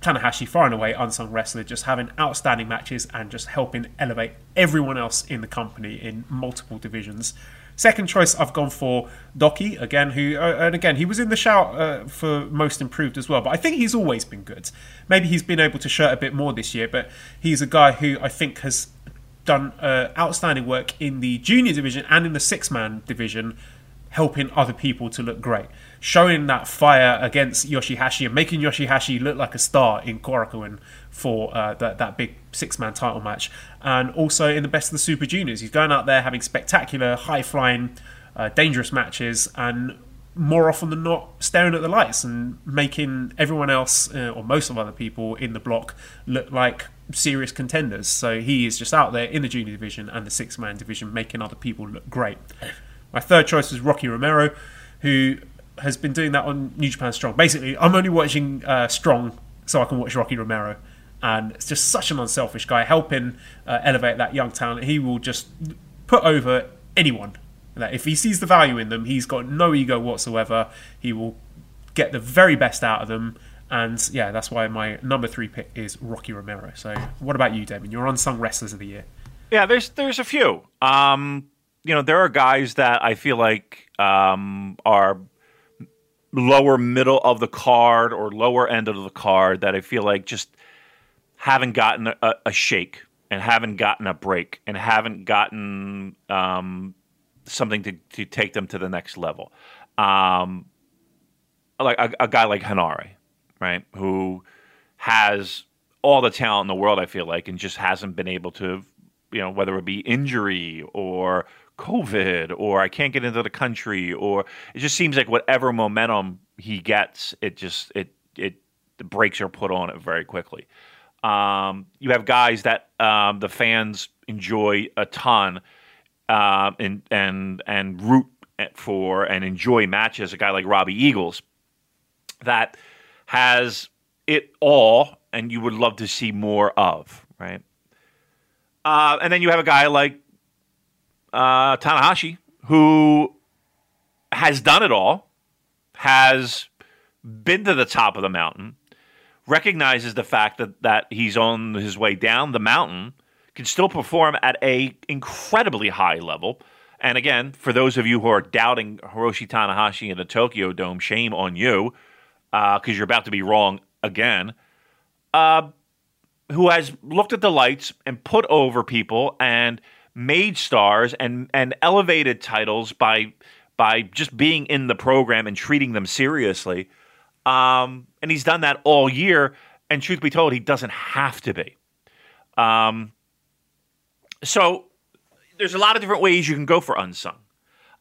Tanahashi, far and away unsung wrestler, just having outstanding matches and just helping elevate everyone else in the company in multiple divisions. Second choice, I've gone for Douki again, who uh, and again he was in the shout uh, for most improved as well. But I think he's always been good. Maybe he's been able to shirt a bit more this year, but he's a guy who I think has done uh, outstanding work in the junior division and in the six man division, helping other people to look great, showing that fire against Yoshihashi and making Yoshihashi look like a star in Korakuen for uh, that that big six man title match, and also in the best of the Super Juniors. He's going out there having spectacular, high flying, uh, dangerous matches and more often than not staring at the lights and making everyone else uh, or most of other people in the block look like serious contenders. So he is just out there in the junior division and the six man division making other people look great. My third choice was Rocky Romero, who has been doing that on New Japan Strong. Basically, I'm only watching uh, Strong so I can watch Rocky Romero. And it's just such an unselfish guy, helping uh, elevate that young talent. He will just put over anyone that if he sees the value in them, he's got no ego whatsoever. He will get the very best out of them. And yeah, that's why my number three pick is Rocky Romero. So, what about you, Damon? Your unsung wrestlers of the year. Yeah, there's there's a few. Um, you know, there are guys that I feel like um, are lower middle of the card or lower end of the card that I feel like just haven't gotten a, a shake and haven't gotten a break and haven't gotten um, something to, to take them to the next level. Um, like a, a, guy like Henare, right, who has all the talent in the world, I feel like, and just hasn't been able to, you know, whether it be injury or COVID or I can't get into the country or it just seems like whatever momentum he gets, it just it it the brakes are put on it very quickly. Um, you have guys that um, the fans enjoy a ton uh, and and and root for and enjoy matches. A guy like Robbie Eagles that has it all, and you would love to see more of, right? Uh, and then you have a guy like uh, Tanahashi who has done it all, has been to the top of the mountain, recognizes the fact that that he's on his way down the mountain can still perform at a incredibly high level. And again, for those of you who are doubting Hiroshi Tanahashi in the Tokyo Dome, shame on you, because uh, you're about to be wrong again. Uh, who has looked at the lights and put over people and made stars and and elevated titles by by just being in the program and treating them seriously. Um, and he's done that all year. And truth be told, he doesn't have to be. Um, so there's a lot of different ways you can go for unsung.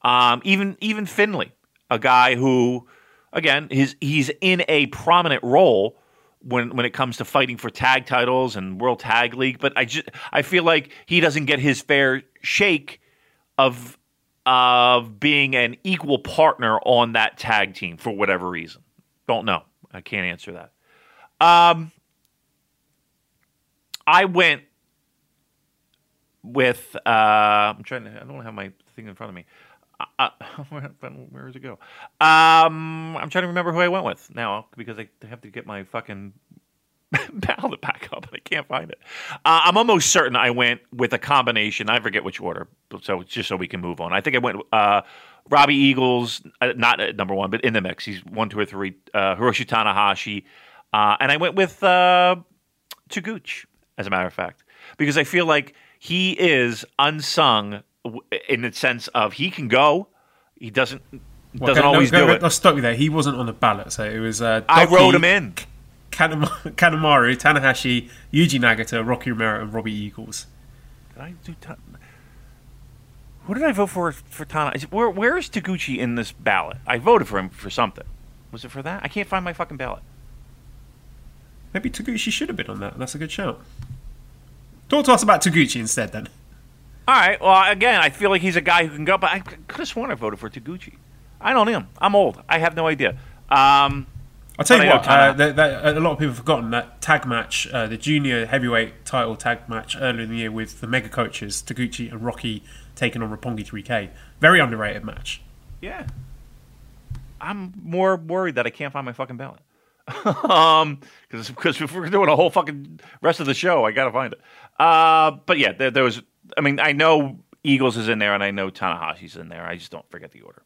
Um, even even Finlay, a guy who, again, his he's in a prominent role when when it comes to fighting for tag titles and World Tag League. But I just I feel like he doesn't get his fair shake of of being an equal partner on that tag team for whatever reason. Don't know. I can't answer that. Um, I went with uh, I'm trying to I don't have my thing in front of me. Uh, uh where, where does it go? Um, I'm trying to remember who I went with now because I have to get my fucking ballot back up and I can't find it. Uh, I'm almost certain I went with a combination. I forget which order, so just so we can move on. I think I went uh, Robbie Eagles, uh, not at number one, but in the mix. He's one, two, or three. Uh, Hiroshi Tanahashi, uh, and I went with uh, as a matter of fact, because I feel like he is unsung in the sense of he can go. He doesn't well, doesn't okay, always no, do it. I'll stop you there. He wasn't on the ballot, so it was. Uh, I wrote him in. Kanemaru, Tanahashi, Yuji Nagata, Rocky Romero, and Robbie Eagles. Did I do? Ta- Who did I vote for for Tana? Where where is Taguchi in this ballot? I voted for him for something. Was it for that? I can't find my fucking ballot. Maybe Taguchi should have been on that. That's a good shout. Talk to us about Taguchi instead, then. All right. Well, again, I feel like he's a guy who can go, but I could have sworn I voted for Taguchi. I don't know. I'm old. I have no idea. Um, I'll tell you what. Uh, they, they, a lot of people have forgotten that tag match, uh, the junior heavyweight title tag match earlier in the year with the mega coaches Taguchi and Rocky taking on Roppongi 3K. Very underrated match. Yeah. I'm more worried that I can't find my fucking ballot. um, because if we're doing a whole fucking rest of the show, I gotta find it. Uh, but yeah, there, there was. I mean, I know Eagles is in there, and I know Tanahashi's in there. I just don't forget the order.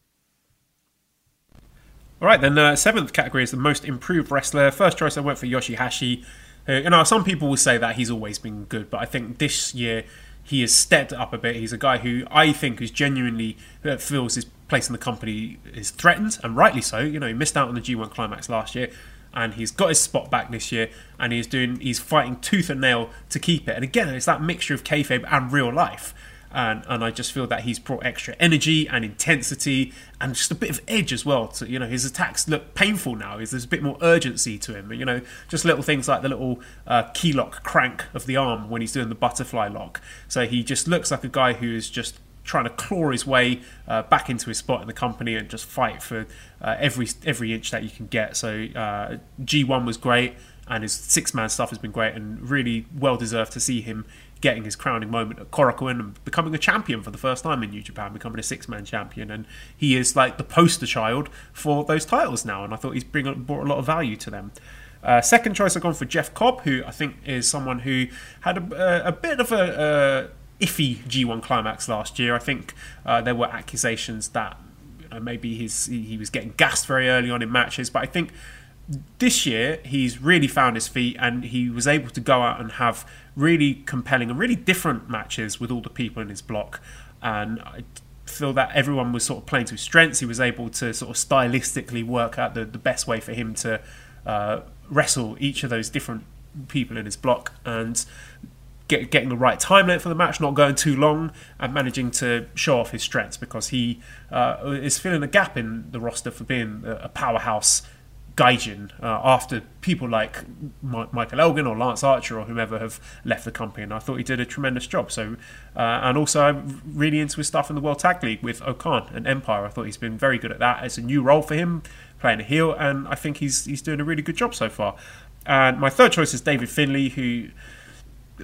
All right, then uh, seventh category is the most improved wrestler. First choice, I went for Yoshihashi. Uh, you know, some people will say that he's always been good, but I think this year he has stepped up a bit. He's a guy who I think is genuinely uh, feels his place in the company is threatened, and rightly so. You know, he missed out on the G1 climax last year, and he's got his spot back this year, and he's doing he's fighting tooth and nail to keep it. And again, it's that mixture of kayfabe and real life and and I just feel that he's brought extra energy and intensity and just a bit of edge as well. To you know, his attacks look painful now. There's a bit more urgency to him. You know, just little things like the little uh, key lock crank of the arm when he's doing the butterfly lock. So he just looks like a guy who is just trying to claw his way uh, back into his spot in the company and just fight for uh, every every inch that you can get. So uh, G1 was great, and his six man stuff has been great, and really well deserved to see him getting his crowning moment at Korakuen and becoming a champion for the first time in New Japan, becoming a six man champion. And he is like the poster child for those titles now. And I thought he's bring, brought a lot of value to them. Uh, second choice, I've gone for Jeff Cobb, who I think is someone who had a, a bit of a, a, iffy G1 climax last year. I think uh, there were accusations that you know, maybe his, he was getting gassed very early on in matches, but I think this year he's really found his feet and he was able to go out and have really compelling and really different matches with all the people in his block. And I feel that everyone was sort of playing to his strengths. He was able to sort of stylistically work out the, the best way for him to uh, wrestle each of those different people in his block and get, getting the right time length for the match, not going too long, and managing to show off his strengths because he uh, is filling a gap in the roster for being a powerhouse gaijin uh, after people like M- Michael Elgin or Lance Archer or whomever have left the company, and I thought he did a tremendous job. So, uh, and also I'm really into his stuff in the World Tag League with O-Khan and Empire. I thought he's been very good at that. It's a new role for him, playing a heel, and I think he's he's doing a really good job so far. And my third choice is David Finlay, who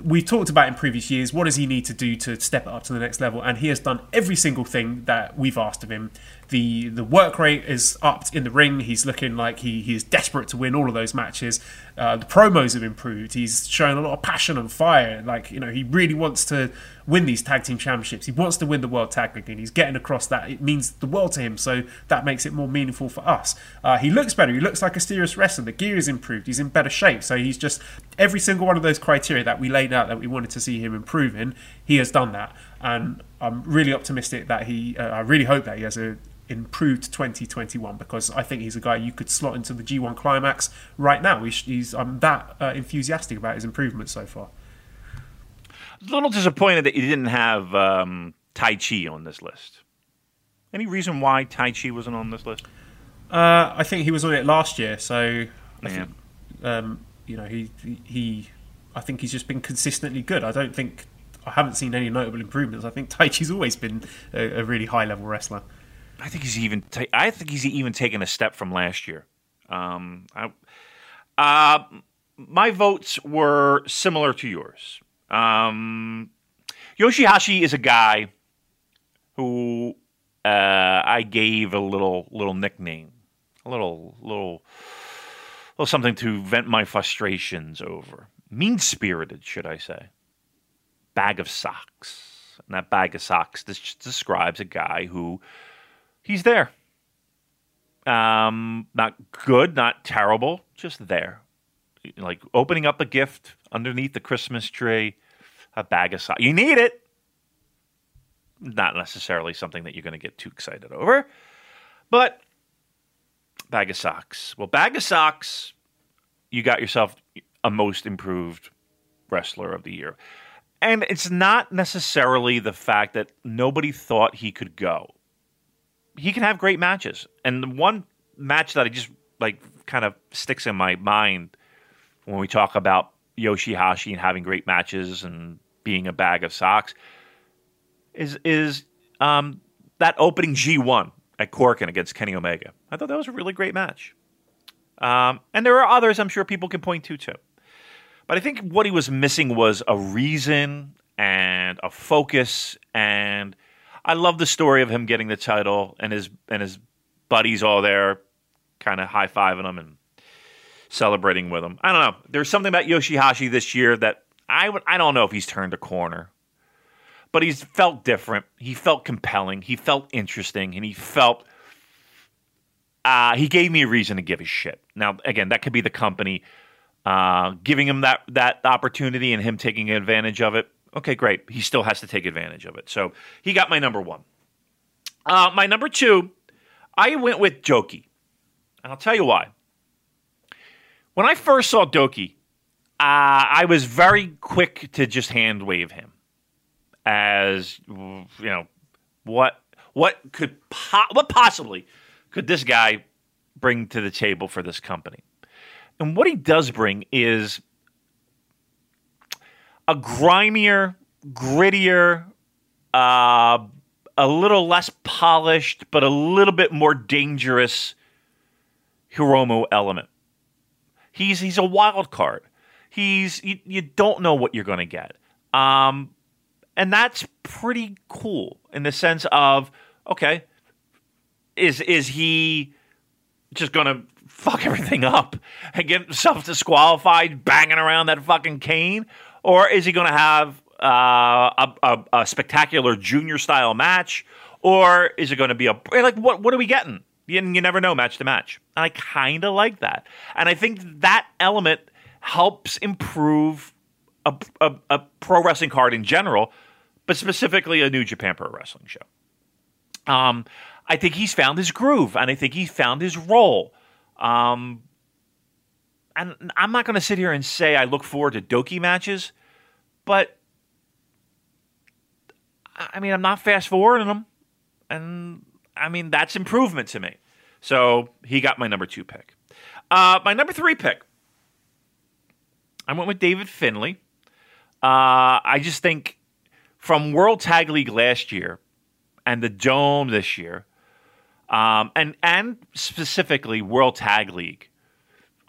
we've talked about in previous years what does he need to do to step it up to the next level? And he has done every single thing that we've asked of him the the work rate is upped in the ring. He's looking like he, he is desperate to win all of those matches. Uh, the promos have improved. He's showing a lot of passion and fire. Like you know, he really wants to win these tag team championships. He wants to win the world tag league, and he's getting across that. It means the world to him. So that makes it more meaningful for us. Uh, he looks better. He looks like a serious wrestler. The gear is improved. He's in better shape. So he's just every single one of those criteria that we laid out that we wanted to see him improving. He has done that, and I'm really optimistic that he. Uh, I really hope that he has a improved 2021 because I think he's a guy you could slot into the G1 climax right now. He's, he's I'm that uh, enthusiastic about his improvement so far. A little disappointed that you didn't have um, Taichi on this list. Any reason why Taichi wasn't on this list? Uh, I think he was on it last year, so I think, um, you know he he I think he's just been consistently good. I don't think I haven't seen any notable improvements. I think Taichi's always been a, a really high level wrestler. I think he's even. Ta- I think he's even taken a step from last year. Um, I, uh, my votes were similar to yours. Um, Yoshihashi is a guy who uh, I gave a little little nickname, a little little little something to vent my frustrations over. Mean spirited, should I say? Bag of socks. And that bag of socks this describes a guy who he's there. Um, not good, not terrible, just there. Like opening up a gift underneath the Christmas tree, a bag of socks. You need it. Not necessarily something that you're going to get too excited over, but bag of socks. Well, bag of socks, you got yourself a most improved wrestler of the year. And it's not necessarily the fact that nobody thought he could go he can have great matches. And the one match that I just like kind of sticks in my mind when we talk about Yoshihashi and having great matches and being a bag of socks is is um, that opening G1 at Korakuen against Kenny Omega. I thought that was a really great match. Um, and there are others I'm sure people can point to too. But I think what he was missing was a reason and a focus and – I love the story of him getting the title and his and his buddies all there, kind of high fiving him and celebrating with him. I don't know. There's something about Yoshihashi this year that I I don't know if he's turned a corner, but he's felt different. He felt compelling. He felt interesting, and he felt. Uh, he gave me a reason to give a shit. Now, again, that could be the company uh, giving him that that opportunity and him taking advantage of it. Okay, great. He still has to take advantage of it. So he got my number one. Uh, my number two, I went with Douki. And I'll tell you why. When I first saw Douki, uh, I was very quick to just hand wave him as you know what what could po- what possibly could this guy bring to the table for this company. And what he does bring is a grimier, grittier, uh, a little less polished, but a little bit more dangerous Hiromu element. He's he's a wild card. He's you, you don't know what you're going to get, um, and that's pretty cool in the sense of okay, is is he just going to fuck everything up and get himself disqualified banging around that fucking cane? Or is he going to have uh, a, a, a, spectacular junior style match? Or is it going to be a like what what are we getting? You, you never know match to match. And I kind of like that, and I think that element helps improve a, a, a pro wrestling card in general, but specifically a New Japan Pro Wrestling show. Um, I think he's found his groove, and I think he's found his role. Um, and I'm not going to sit here and say I look forward to Douki matches, but I mean, I'm not fast forwarding them. And I mean, that's improvement to me. So he got my number two pick. Uh, my number three pick, I went with David Finlay. Uh, I just think from World Tag League last year and the Dome this year, um, and and specifically World Tag League,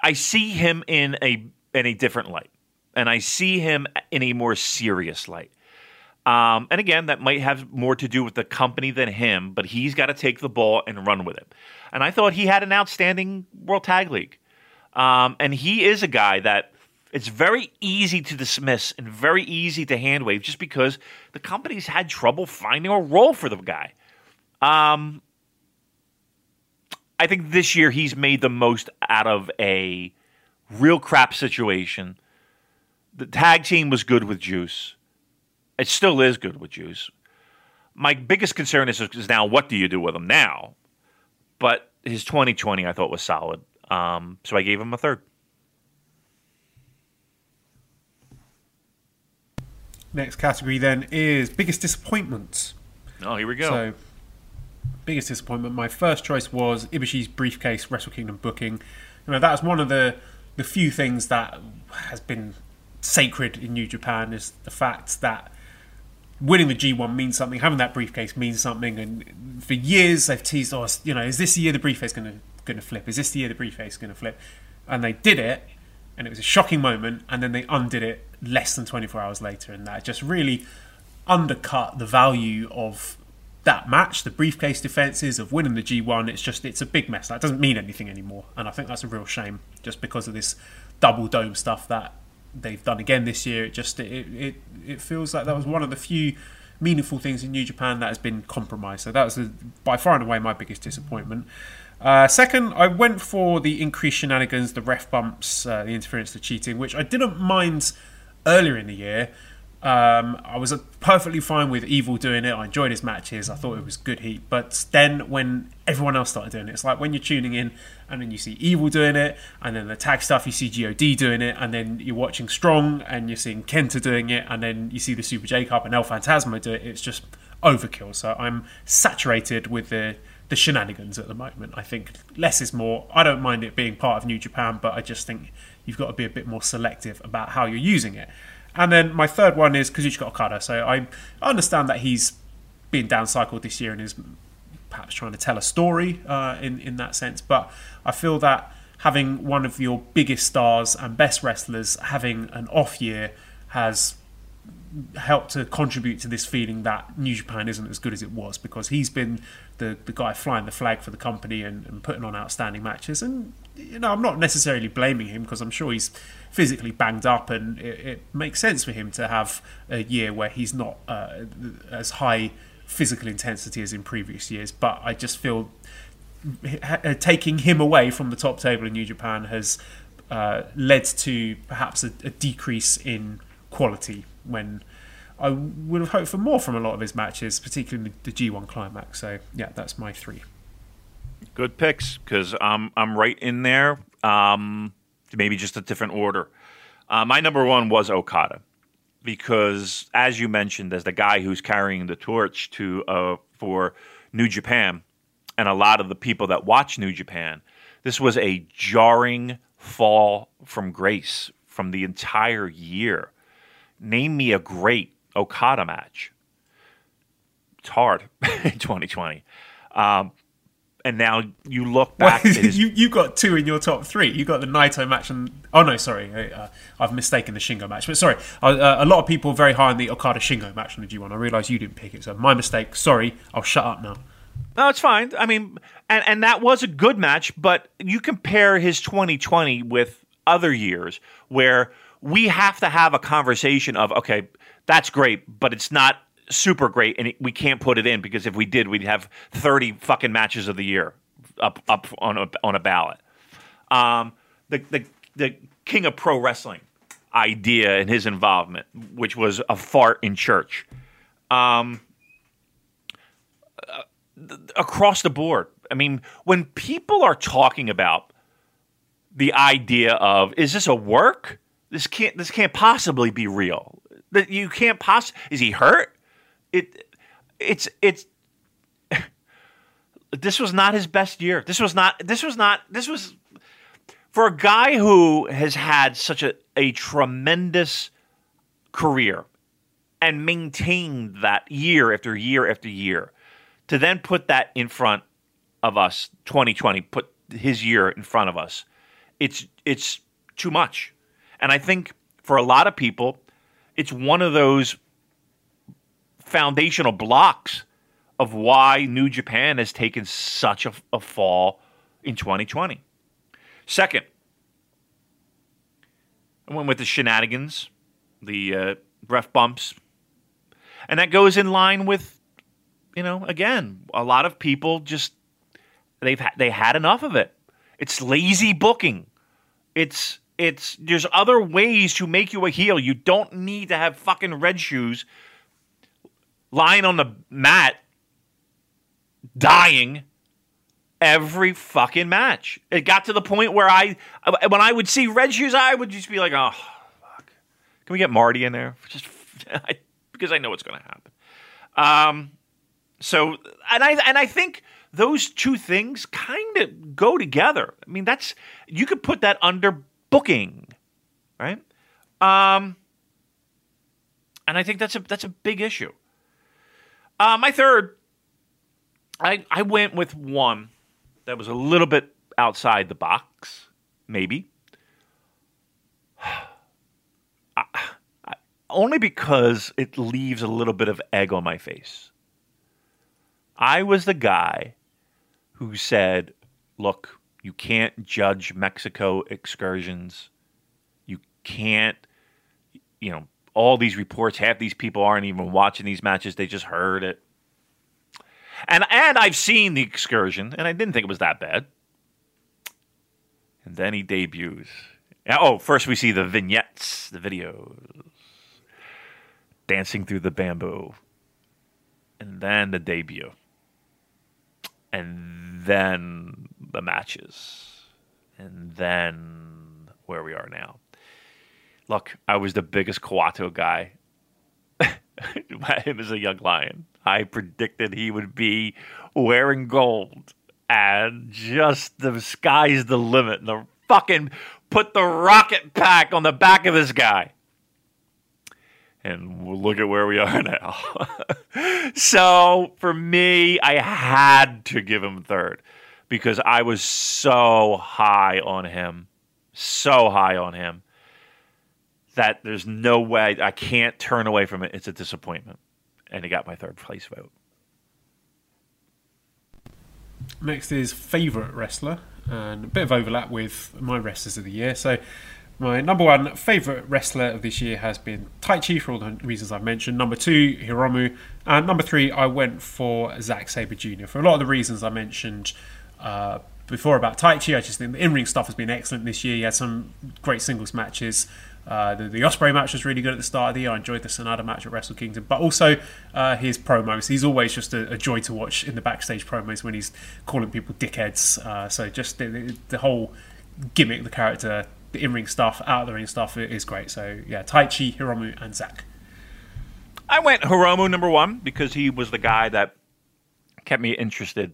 I see him in a in a different light, and I see him in a more serious light. Um, and again, that might have more to do with the company than him, but he's got to take the ball and run with it. And I thought he had an outstanding World Tag League, um, and he is a guy that it's very easy to dismiss and very easy to hand wave just because the company's had trouble finding a role for the guy. Um, I think this year he's made the most out of a real crap situation. The tag team was good with Juice. It still is good with Juice. My biggest concern is, is now what do you do with him now? But his 2020 I thought was solid. Um, so I gave him a third. Next category then is biggest disappointments. Oh, here we go. So biggest disappointment. My first choice was Ibushi's briefcase Wrestle Kingdom booking. You know, that's one of the the few things that has been sacred in New Japan is the fact that winning the G1 means something, having that briefcase means something, and for years they've teased us. You know, is this the year the briefcase going to going to flip? Is this the year the briefcase going to flip? And they did it, and it was a shocking moment, and then they undid it less than 24 hours later, and that just really undercut the value of that match, the briefcase defenses of winning the G1, it's just it's a big mess. That doesn't mean anything anymore, and I think that's a real shame just because of this double dome stuff that they've done again this year. It just it it, it feels like that was one of the few meaningful things in New Japan that has been compromised. So that was a, by far and away my biggest disappointment. Uh, second, I went for the increased shenanigans, the ref bumps, uh, the interference, the cheating, which I didn't mind earlier in the year um, I was perfectly fine with Evil doing it. I enjoyed his matches. I thought it was good heat. But then when everyone else started doing it, it's like when you're tuning in and then you see Evil doing it, and then the tag stuff, you see God doing it, and then you're watching Strong and you're seeing Kenta doing it, and then you see the Super J Cup and El Phantasmo do it. It's just overkill. So I'm saturated with the the shenanigans at the moment. I think less is more. I don't mind it being part of New Japan, but I just think you've got to be a bit more selective about how you're using it. And then my third one is Kazuchika Okada. So I understand that he's been downcycled this year and is perhaps trying to tell a story uh, in in that sense. But I feel that having one of your biggest stars and best wrestlers having an off year has helped to contribute to this feeling that New Japan isn't as good as it was because he's been the, the guy flying the flag for the company and, and putting on outstanding matches. And you know, I'm not necessarily blaming him because I'm sure he's physically banged up, and it, it, makes sense for him to have a year where he's not uh, as high physical intensity as in previous years. But I just feel uh, taking him away from the top table in New Japan has uh, led to perhaps a, a decrease in quality when I would have hoped for more from a lot of his matches, particularly the G1 climax. So yeah, that's my three. Good picks because I'm I'm right in there. Um, maybe just a different order. Uh, my number one was Okada because, as you mentioned, as the guy who's carrying the torch to uh, for New Japan, and a lot of the people that watch New Japan, this was a jarring fall from grace from the entire year. Name me a great Okada match. It's hard in 2020. Um, and now you look back. Well, his... you you got two in your top three. You got the Naito match and oh no, sorry, uh, I've mistaken the Shingo match. But sorry, uh, a lot of people very high on the Okada Shingo match on the G1. I realise you didn't pick it, so my mistake. Sorry, I'll shut up now. No, it's fine. I mean, and and that was a good match, but you compare his 2020 with other years where we have to have a conversation of okay, that's great, but it's not super great, and we can't put it in because if we did, we'd have 30 fucking matches of the year up up on a, on a ballot. Um, the the the king of pro wrestling idea and his involvement, which was a fart in church. Um, across the board. I mean, when people are talking about the idea of is this a work? This can't this can't possibly be real. That you can't poss is he hurt? It it's it's this was not his best year. This was not this was not this was for a guy who has had such a, a tremendous career and maintained that year after year after year to then put that in front of us 2020 put his year in front of us it's it's too much and i think for a lot of people it's one of those foundational blocks of why new japan has taken such a, a fall in 2020 second i went with the shenanigans the uh, ref bumps and that goes in line with you know, again, a lot of people just they've they had enough of it. It's lazy booking. It's it's there's other ways to make you a heel. You don't need to have fucking red shoes lying on the mat dying every fucking match. It got to the point where I when I would see red shoes I would just be like, "Oh, fuck. Can we get Marty in there?" Just because I know what's going to happen. Um so, and I and I think those two things kind of go together. I mean, that's you could put that under booking, right? Um, and I think that's a that's a big issue. Uh, my third, I I went with one that was a little bit outside the box, maybe. I, I, only because it leaves a little bit of egg on my face. I was the guy who said, look, you can't judge Mexico excursions. You can't, you know, all these reports, half these people aren't even watching these matches, they just heard it. And and I've seen the excursion, and I didn't think it was that bad. And then he debuts. Oh, first we see the vignettes, the videos, dancing through the bamboo, and then the debut and then the matches, and then where we are now. Look, I was the biggest Kawato guy. him as a young lion. I predicted he would be wearing gold, and just the sky's the limit. The fucking put the rocket pack on the back of this guy and look at where we are now. so for me, I had to give him third because I was so high on him, so high on him that there's no way I can't turn away from it. It's a disappointment, and he got my third place vote. Next is favorite wrestler, and a bit of overlap with my wrestlers of the year. So my number one favourite wrestler of this year has been Taichi for all the reasons I've mentioned. Number two, Hiromu. And number three, I went for Zack Sabre Jr. for a lot of the reasons I mentioned uh, before about Taichi. I just think the in-ring stuff has been excellent this year. He had some great singles matches. Uh, the, the Ospreay match was really good at the start of the year. I enjoyed the Sanada match at Wrestle Kingdom, but also uh, his promos. He's always just a, a, joy to watch in the backstage promos when he's calling people dickheads. Uh, so just the, the, whole gimmick, the character, the in-ring stuff, out of the ring stuff is great. So yeah, Taichi, Hiromu, and Zack. I went Hiromu number one because he was the guy that kept me interested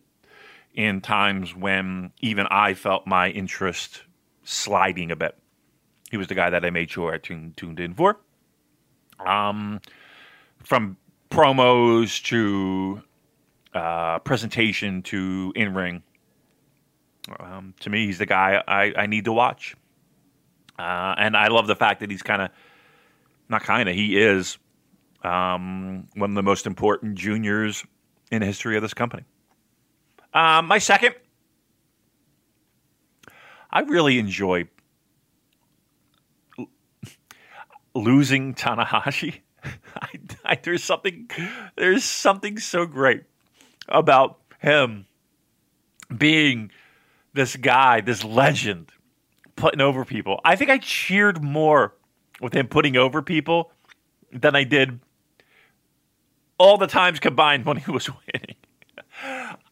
in times when even I felt my interest sliding a bit. He was the guy that I made sure I tuned, tuned in for. Um, from promos to uh, presentation to in ring, um, to me, he's the guy I, I need to watch. Uh, and I love the fact that he's kind of, not kind of, he is um, one of the most important juniors in the history of this company. Um, my second, I really enjoy losing Tanahashi. I, I, there's something, there's something so great about him being this guy, this legend, putting over people. I think I cheered more with him putting over people than I did all the times combined when he was winning.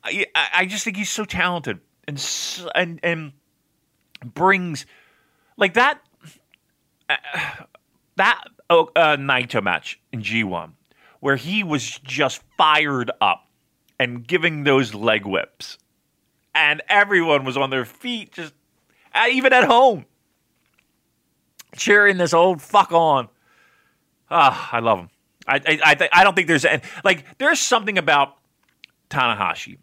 I, I just think he's so talented and and and brings like that that oh, uh, Naito match in G1 where he was just fired up and giving those leg whips. And everyone was on their feet just uh, even at home. Cheering this old fuck on. Ah I love him. I I I, th- I don't think there's any, like there's something about Tanahashi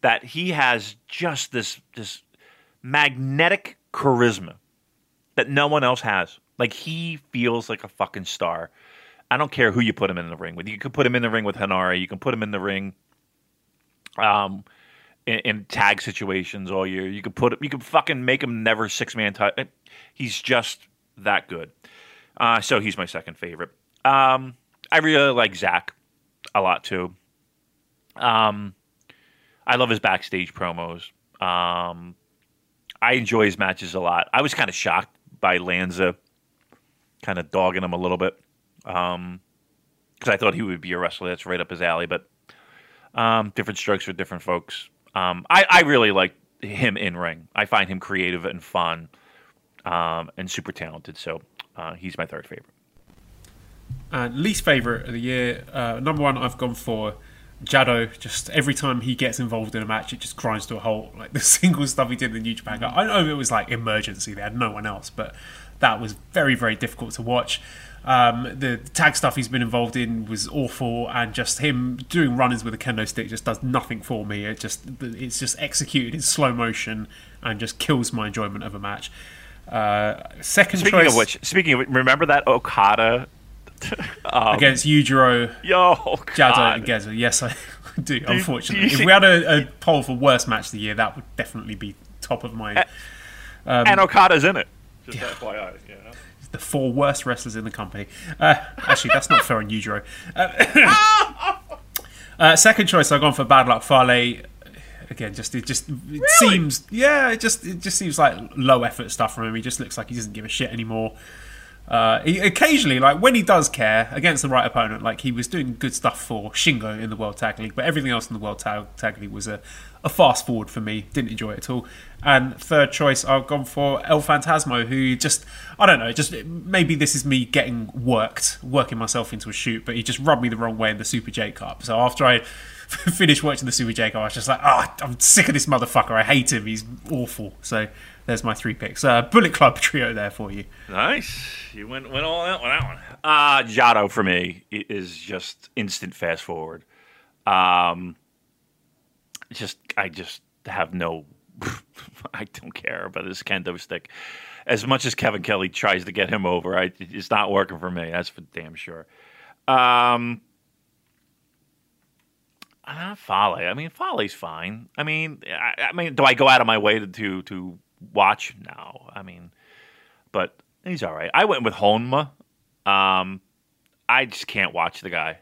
that he has just this this magnetic charisma that no one else has. Like he feels like a fucking star. I don't care who you put him in the ring with. You can put him in the ring with Henare. You can put him in the ring, um, in, in tag situations all year. You can put him. You can fucking make him never six man. T- he's just that good. Uh, so he's my second favorite. Um, I really like Zack a lot too. Um, I love his backstage promos. Um, I enjoy his matches a lot. I was kind of shocked by Lanza kind of dogging him a little bit because um, I thought he would be a wrestler that's right up his alley. But um, different strokes for different folks. Um, I, I, really like him in ring. I find him creative and fun um, and super talented. So uh, he's my third favorite. And least favorite of the year, uh, number one, I've gone for Jado, just every time he gets involved in a match, it just grinds to a halt. Like the single stuff he did in the New Japan, I know it was like emergency; they had no one else, but that was very, very difficult to watch. Um, the tag stuff he's been involved in was awful, and just him doing runners with a kendo stick just does nothing for me. It just it's just executed in slow motion and just kills my enjoyment of a match. Uh, second speaking choice, of which, speaking of, which, remember that Okada um, against Yujiro, yo, Jado, and Gedo. Yes, I do. do unfortunately, do if we had a, a, poll for worst match of the year, that would definitely be top of my. Um, and Okada's in it. Just yeah. FYI, yeah. The four worst wrestlers in the company. Uh, actually, that's not fair on Yujiro. Uh, uh, second choice, I've gone for Bad Luck Fale. Again, just it just it really? seems yeah, it just it just seems like low effort stuff from him. He just looks like he doesn't give a shit anymore. Uh, he, occasionally, like when he does care against the right opponent, like he was doing good stuff for Shingo in the World Tag League, but everything else in the World Tag, Tag League was a, a fast forward for me. Didn't enjoy it at all. And third choice, I've gone for El Phantasmo, who just, I don't know, just maybe this is me getting worked, working myself into a shoot, but he just rubbed me the wrong way in the Super J Cup. So after I finished watching the Super J Cup, I was just like, ah, oh, I'm sick of this motherfucker. I hate him. He's awful. So there's my three picks. Uh, Bullet Club trio there for you. Nice. You went went all out with that one. Uh, Jado for me is just instant fast forward. Um, just I just have no. I don't care about this kendo stick. As much as Kevin Kelly tries to get him over, I, it's not working for me. That's for damn sure. Um, Fale. I mean, Fale's fine. I mean, I, I, mean, do I go out of my way to to, to watch now. I mean, but he's all right. I went with Honma. Um, I just can't watch the guy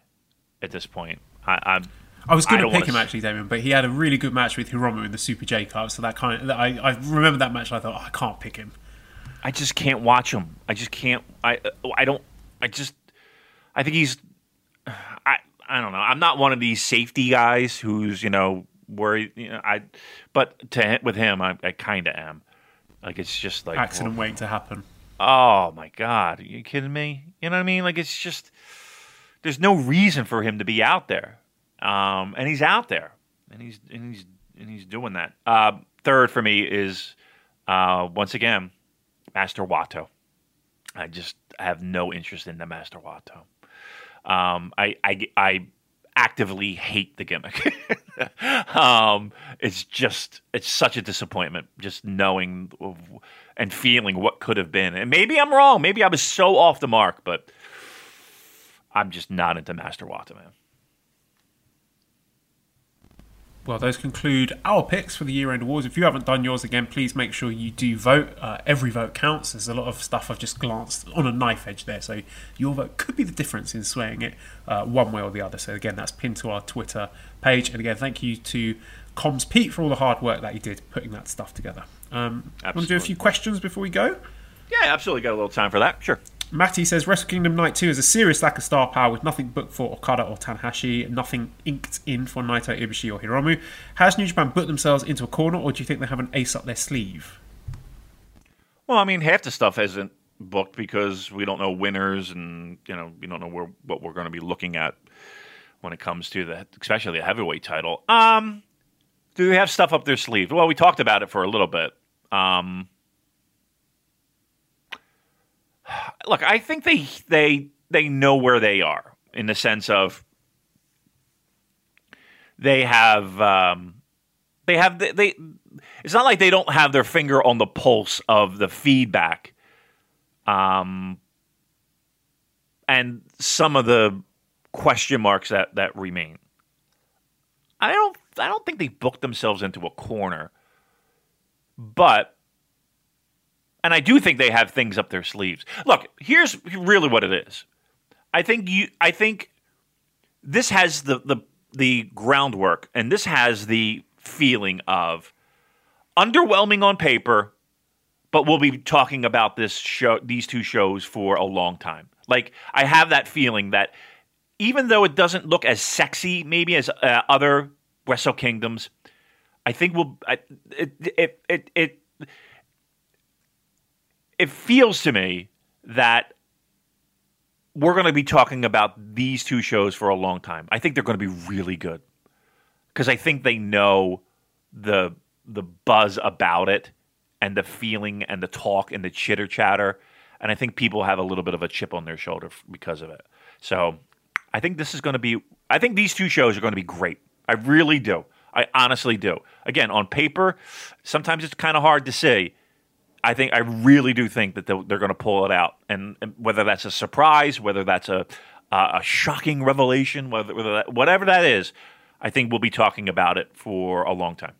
at this point. I, I'm. I was going I to pick him actually, Damien, but he had a really good match with Hiromu in the Super J Cup, so that kind of I, I remember that match. and I thought oh, I can't pick him. I just can't watch him. I just can't. I I don't. I just. I think he's. I I don't know. I'm not one of these safety guys who's you know worried. You know, I. But to with him, I, I kind of am. Like it's just like Accident waiting to happen. Oh my god, are you kidding me? You know what I mean? Like it's just there's no reason for him to be out there, um, and he's out there, and he's and he's and he's doing that. Uh, third for me is uh, once again Master Wato. I just have no interest in the Master Wato. Um, I, I I actively hate the gimmick. um, it's just it's such a disappointment just knowing and feeling what could have been. And maybe I'm wrong. Maybe I was so off the mark, but I'm just not into Master Wato, man. Well, those conclude our picks for the year-end awards. If you haven't done yours again, please make sure you do vote. Uh, every vote counts. There's a lot of stuff I've just glanced on a knife edge there, so your vote could be the difference in swaying it uh, one way or the other. So again, that's pinned to our Twitter page. And again, thank you to Comms Pete for all the hard work that he did putting that stuff together. Um, want to do a few questions before we go? Yeah, absolutely. Got a little time for that. Sure. Matty says Wrestle Kingdom Night 2 is a serious lack of star power with nothing booked for Okada or Tanahashi, nothing inked in for Naito, Ibushi, or Hiromu. Has New Japan put themselves into a corner, or do you think they have an ace up their sleeve? Well, I mean, half the stuff isn't booked because we don't know winners, and you know, we don't know where, what we're going to be looking at when it comes to the, especially the heavyweight title. Um, do they have stuff up their sleeve? Well, we talked about it for a little bit. Um, look, I think they they they know where they are in the sense of they have um, they have they, they it's not like they don't have their finger on the pulse of the feedback um and some of the question marks that that remain. I don't i don't think they booked themselves into a corner but and i do think they have things up their sleeves look here's really what it is i think you i think this has the the the groundwork and this has the feeling of underwhelming on paper, but we'll be talking about this show, these two shows for a long time. Like I have that feeling that even though it doesn't look as sexy, maybe as uh, other Wrestle Kingdoms, I think we'll. I, it, it it it it feels to me that we're going to be talking about these two shows for a long time. I think they're going to be really good because I think they know the the buzz about it and the feeling and the talk and the chitter chatter, and I think people have a little bit of a chip on their shoulder because of it. So I think this is going to be. I think these two shows are going to be great. I really do. I honestly do. Again, on paper, sometimes it's kind of hard to say. I think I really do think that they're going to pull it out, and, and whether that's a surprise, whether that's a a a shocking revelation, whether, whether that, whatever that is, I think we'll be talking about it for a long time.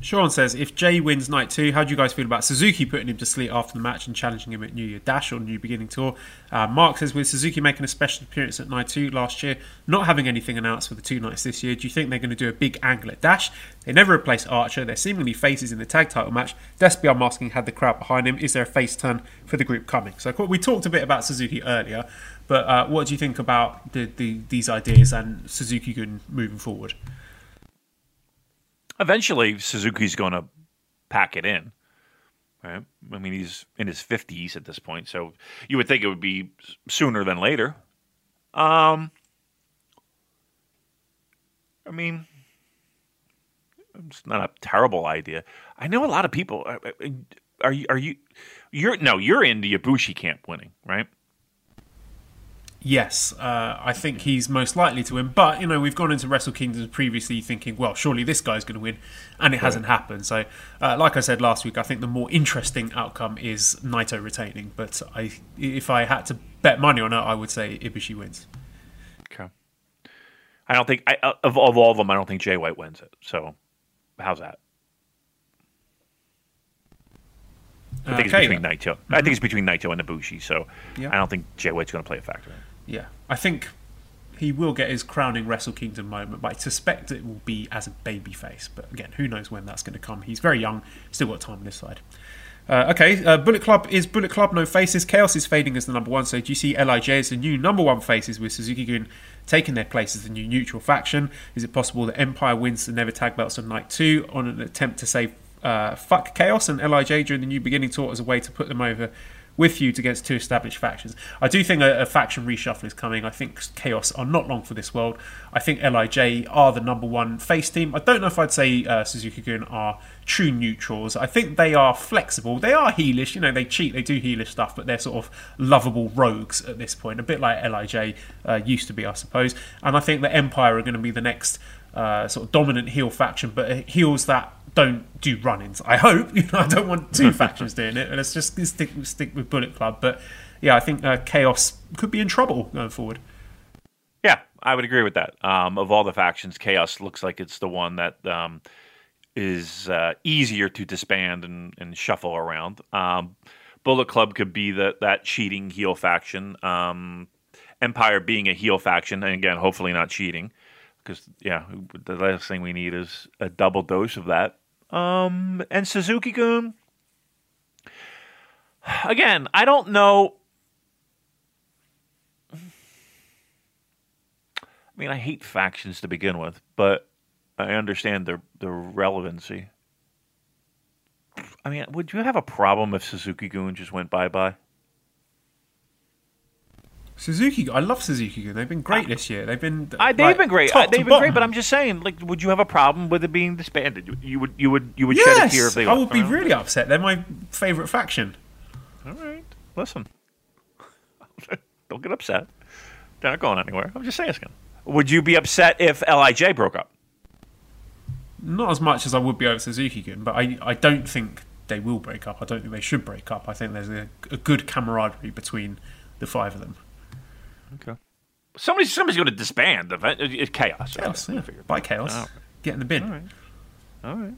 Sean says, if Jay wins night two, how do you guys feel about Suzuki putting him to sleep after the match and challenging him at New Year Dash or New Beginning Tour? Uh, Mark says, with Suzuki making a special appearance at night two last year, not having anything announced for the two nights this year, do you think they're going to do a big angle at Dash? They never replace Archer. They're seemingly faces in the tag title match. Despy, asking, had the crowd behind him. Is there a face turn for the group coming? So we talked a bit about Suzuki earlier, but uh, what do you think about the, the, these ideas and Suzuki Gun moving forward? Eventually, Suzuki's going to pack it in. Right? I mean, he's in his fifties at this point, so you would think it would be sooner than later. Um, I mean, it's not a terrible idea. I know a lot of people. uh, uh, Are you? Are you? You're no. You're in the Ibushi camp winning, right? Yes, uh, I think he's most likely to win. But you know, we've gone into Wrestle Kingdoms previously thinking, well, surely this guy's going to win, and it hasn't happened. So, uh, like I said last week, I think the more interesting outcome is Naito retaining. But I, if I had to bet money on it, I would say Ibushi wins. Okay. I don't think I, uh, of of all of them, I don't think Jay White wins it. So, how's that? I think Okay, it's between. Naito. I think it's between Naito and Ibushi. So Yeah. I don't think Jay White's going to play a factor. Yeah, I think he will get his crowning Wrestle Kingdom moment, but I suspect it will be as a babyface. But again, who knows when that's going to come? He's very young, still got time on his side. Uh, okay, uh, Bullet Club is Bullet Club, no faces. Chaos is fading as the number one. So do you see Lij as the new number one faces with Suzuki Gun taking their place as the new neutral faction? Is it possible that Empire wins the Never Tag Belts on night two on an attempt to save uh, fuck Chaos and Lij during the new beginning tour as a way to put them over with you against two established factions. I do think a, a, faction reshuffle is coming. I think Chaos are not long for this world. I think Lij are the number one face team. I don't know if I'd say uh, Suzuki Gun are true neutrals. I think they are flexible. They are heelish. You know, they cheat. They do heelish stuff, but they're sort of lovable rogues at this point. A bit like Lij uh, used to be, I suppose. And I think the Empire are going to be the next uh, sort of dominant heel faction, but heels that don't do run-ins. I hope. You know, I don't want two factions doing it. Let's just stick stick with Bullet Club. But yeah, I think uh, Chaos could be in trouble going forward. Yeah, I would agree with that. Um, of all the factions, Chaos looks like it's the one that um, is uh, easier to disband and, and shuffle around. Um, Bullet Club could be the, that cheating heel faction. Um, Empire being a heel faction, and again, hopefully not cheating, because yeah, the last thing we need is a double dose of that. Um, and Suzuki Gun. Again, I don't know. I mean, I hate factions to begin with, but I understand their their relevancy. I mean, would you have a problem if Suzuki Gun just went bye bye? Suzuki, I love Suzuki. They've been great this year. They've been uh, they've like, been great. they've been bottom. great, but I'm just saying, like, would you have a problem with it being disbanded? You would, you would, you would yes, shed a tear if they. I would be really upset. They're my favorite faction. All right, listen, don't get upset. They're not going anywhere. I'm just asking. Would you be upset if Lij broke up? Not as much as I would be over Suzuki Gun, but I, I don't think they will break up. I don't think they should break up. I think there's a, a good camaraderie between the five of them. Okay. Somebody's somebody's going to disband. Event. It's chaos. Chaos. Yeah. By chaos. Oh. Get in the bin. All right. All right.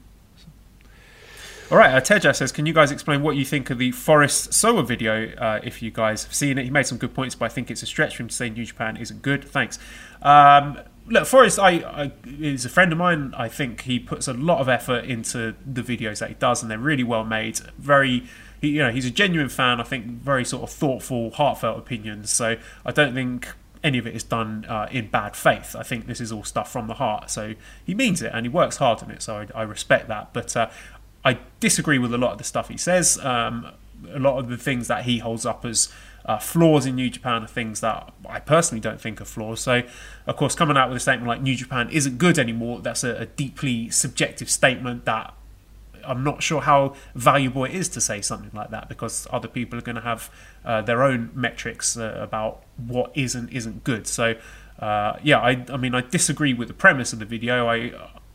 All right, uh, Teja says, can you guys explain what you think of the Forest Soa video uh, if you guys have seen it? He made some good points, but I think it's a stretch for him to say New Japan isn't good. Thanks. Um, look, Forest I, I, is a friend of mine. I think he puts a lot of effort into the videos that he does, and they're really well made. Very he, you know, he's a genuine fan. I think very sort of thoughtful, heartfelt opinions. So I don't think any of it is done uh, in bad faith. I think this is all stuff from the heart. So he means it and he works hard on it. So I, I respect that. But uh, I disagree with a lot of the stuff he says. Um, a lot of the things that he holds up as uh, flaws in New Japan are things that I personally don't think are flaws. So, of course, coming out with a statement like New Japan isn't good anymore, that's a, a deeply subjective statement that I'm not sure how valuable it is to say something like that because other people are going to have uh, their own metrics uh, about what is and isn't good. So, uh, yeah, I, I mean, I disagree with the premise of the video. I,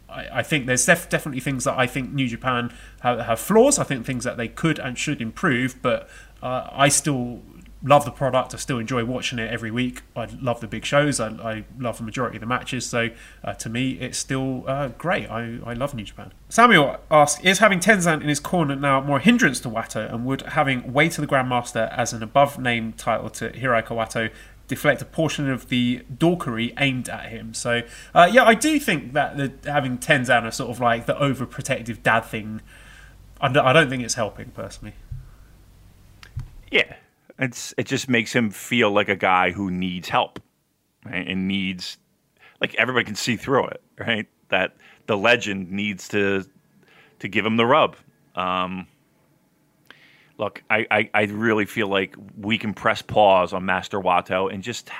I, think there's def- definitely things that I think New Japan have, have, flaws. I think things that they could and should improve, but uh, I still love the product. I still enjoy watching it every week. I love the big shows. I, I love the majority of the matches. So uh, to me, it's still uh, great. I, I love New Japan. Samuel asks, is having Tenzan in his corner now more hindrance to Wato, and would having Way to the Grandmaster as an above name title to Hirooki Wato deflect a portion of the dorkery aimed at him. So, uh, yeah, I do think that the, having Tenzan a sort of like the overprotective dad thing, I don't think it's helping personally. Yeah, it's it just makes him feel like a guy who needs help, right? And needs like everybody can see through it, right? That the legend needs to to give him the rub. Um, look, I, I, I really feel like we can press pause on Master Wato and just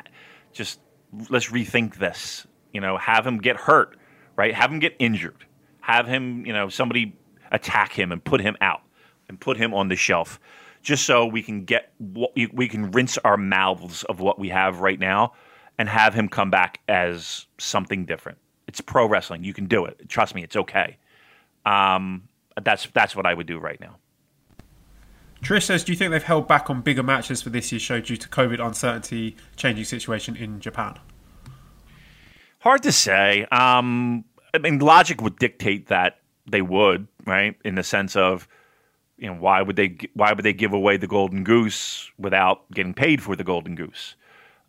just let's rethink this. You know, have him get hurt, right? Have him get injured. Have him, you know, somebody attack him and put him out and put him on the shelf just so we can get what we can rinse our mouths of what we have right now and have him come back as something different. It's pro wrestling. You can do it. Trust me, it's okay. Um, that's that's what I would do right now. Trish says, "Do you think they've held back on bigger matches for this year's show due to COVID uncertainty, changing situation in Japan?" Hard to say. Um, I mean, logic would dictate that they would, right? In the sense of you know why would they why would they give away the golden goose without getting paid for the golden goose?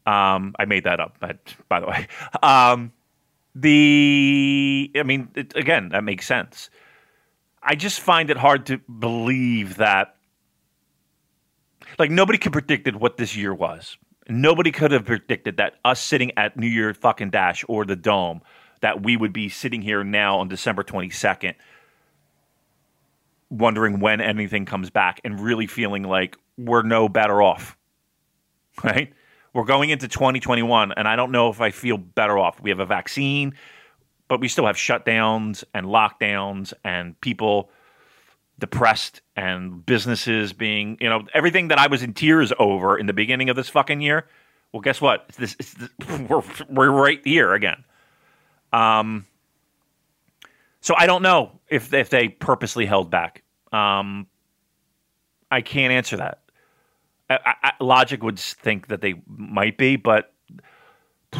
Um, I made that up, but, by the way. Um, the, I mean, it, again, that makes sense. I just find it hard to believe that, like, nobody could predicted what this year was. Nobody could have predicted that us sitting at New Year fucking Dash or the Dome, that we would be sitting here now on December 22nd, wondering when anything comes back and really feeling like we're no better off. Right? We're going into 2021, and I don't know if I feel better off. We have a vaccine, but we still have shutdowns and lockdowns and people depressed and businesses being, you know, everything that I was in tears over in the beginning of this fucking year. Well, guess what? It's this, it's this, we're, we're right here again. Um, so I don't know if if they purposely held back. Um, I can't answer that. I, I, logic would think that they might be, but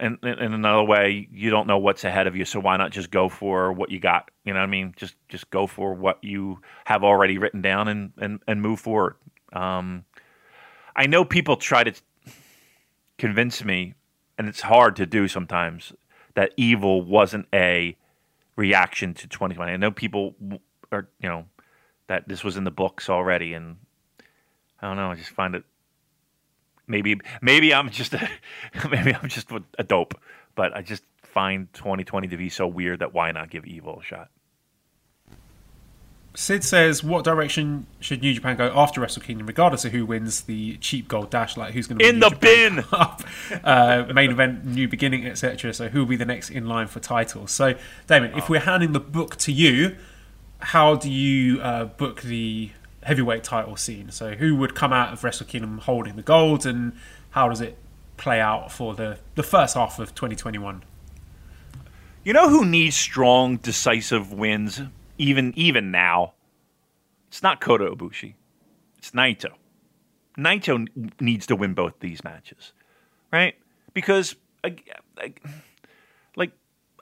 in, in another way, you don't know what's ahead of you. So why not just go for what you got? You know what I mean? Just just go for what you have already written down and and, and move forward. Um, I know people try to convince me, and it's hard to do sometimes, that evil wasn't a reaction to 2020. I know people are, you know, that this was in the books already, and I don't know. I just find it maybe maybe I'm just a, maybe I'm just a dope, but I just find 2020 to be so weird that why not give Evil a shot? Sid says, "What direction should New Japan go after Wrestle Kingdom, regardless of who wins the cheap gold dash? Like who's going to be in the Japan bin, up, uh, main event, new beginning, etc. So who will be the next in line for titles? So, Damon, oh. if we're handing the book to you, how do you uh, book the heavyweight title scene. So who would come out of Wrestle Kingdom holding the gold, and how does it play out for the the first half of 2021? You know who needs strong, decisive wins, even even now. It's not Kota Ibushi. It's Naito. Naito needs to win both these matches, right? Because, like,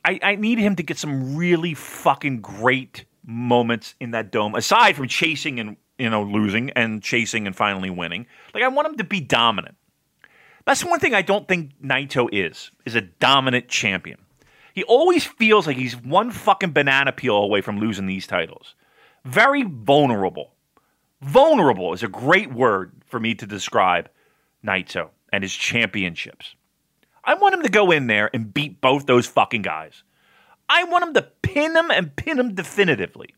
I, I need him to get some really fucking great moments in that dome, aside from chasing and you know, losing and chasing and finally winning. Like I want him to be dominant. That's one thing I don't think Naito is, is a dominant champion. He always feels like he's one fucking banana peel away from losing these titles. Very vulnerable. Vulnerable is a great word for me to describe Naito and his championships. I want him to go in there and beat both those fucking guys. I want him to pin him and pin him definitively.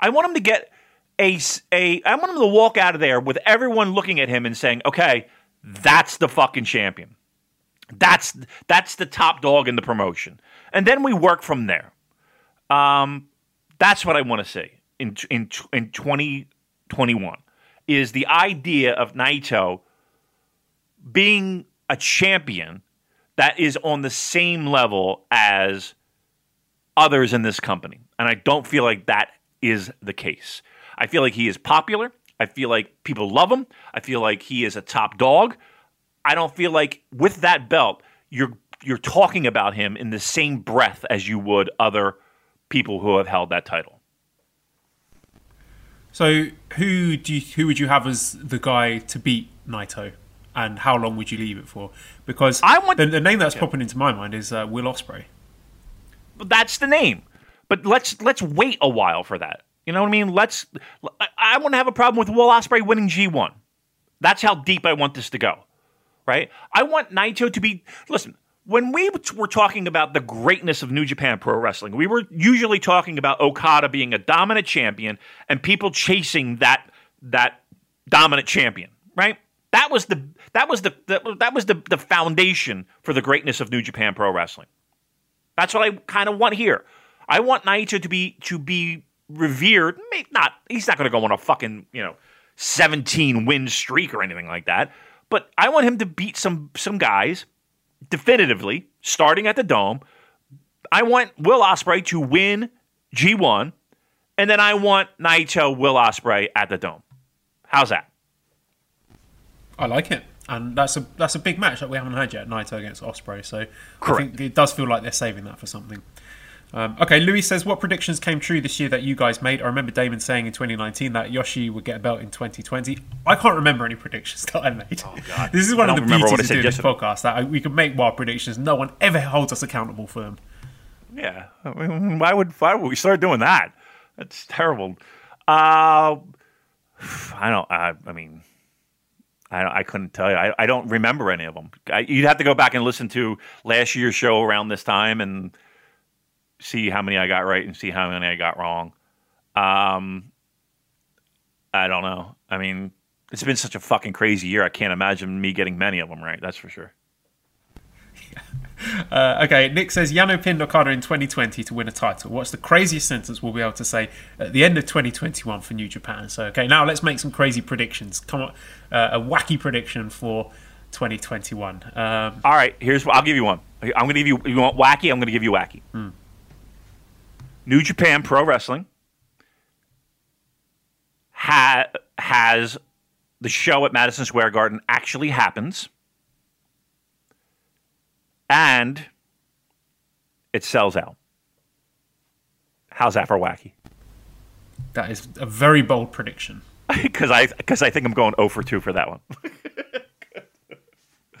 I want him to get a, a I want him to walk out of there with everyone looking at him and saying, "Okay, that's the fucking champion. That's that's the top dog in the promotion." And then we work from there. Um, that's what I want to see in in in 2021 is the idea of Naito being a champion that is on the same level as others in this company. And I don't feel like that is the case. I feel like he is popular. I feel like people love him. I feel like he is a top dog. I don't feel like with that belt you're you're talking about him in the same breath as you would other people who have held that title. So who do you, who would you have as the guy to beat Naito, and how long would you leave it for? Because I want, the, the name that's yeah. popping into my mind is uh, Will Ospreay. That's the name, but let's let's wait a while for that. You know what I mean? Let's. I wouldn't have a problem with Will Ospreay winning G1. That's how deep I want this to go, right? I want Naito to be. Listen, when we were talking about the greatness of New Japan Pro Wrestling, we were usually talking about Okada being a dominant champion and people chasing that that dominant champion, right? That was the that was the, that was the the foundation for the greatness of New Japan Pro Wrestling. That's what I kind of want here. I want Naito to be to be revered. Not he's not going to go on a fucking you know 17 win streak or anything like that. But I want him to beat some some guys definitively, starting at the dome. I want Will Ospreay to win G1, and then I want Naito Will Ospreay at the dome. How's that? I like it. And that's a that's a big match that we haven't had yet, Naito against Ospreay. So Correct. I think it does feel like they're saving that for something. Um, okay, Louis says, what predictions came true this year that you guys made? I remember Damon saying in 2019 that Yoshi would get a belt in 2020. I can't remember any predictions that I made. Oh, God. This is one of the beauties of doing this podcast, that I, we can make wild predictions. No one ever holds us accountable for them. Yeah. I mean, why would why would we start doing that? That's terrible. Uh, I don't. I, I mean, I, I couldn't tell you. I, I don't remember any of them. I, you'd have to go back and listen to last year's show around this time and see how many I got right and see how many I got wrong. Um, I don't know. I mean, it's been such a fucking crazy year. I can't imagine me getting many of them right. That's for sure. Uh, okay, Nick says Yano pinned Okada in 2020 to win a title. What's the craziest sentence we'll be able to say at the end of 2021 for New Japan? So, okay, now let's make some crazy predictions. Come on, uh, a wacky prediction for 2021. Um, All right, here's I'll give you one. I'm going to give you. You want wacky? I'm going to give you wacky. New Japan Pro Wrestling ha- has the show at Madison Square Garden actually happens, and it sells out. How's that for wacky? that is a very bold prediction. Because I because I think I'm going 0 for 2 for that one.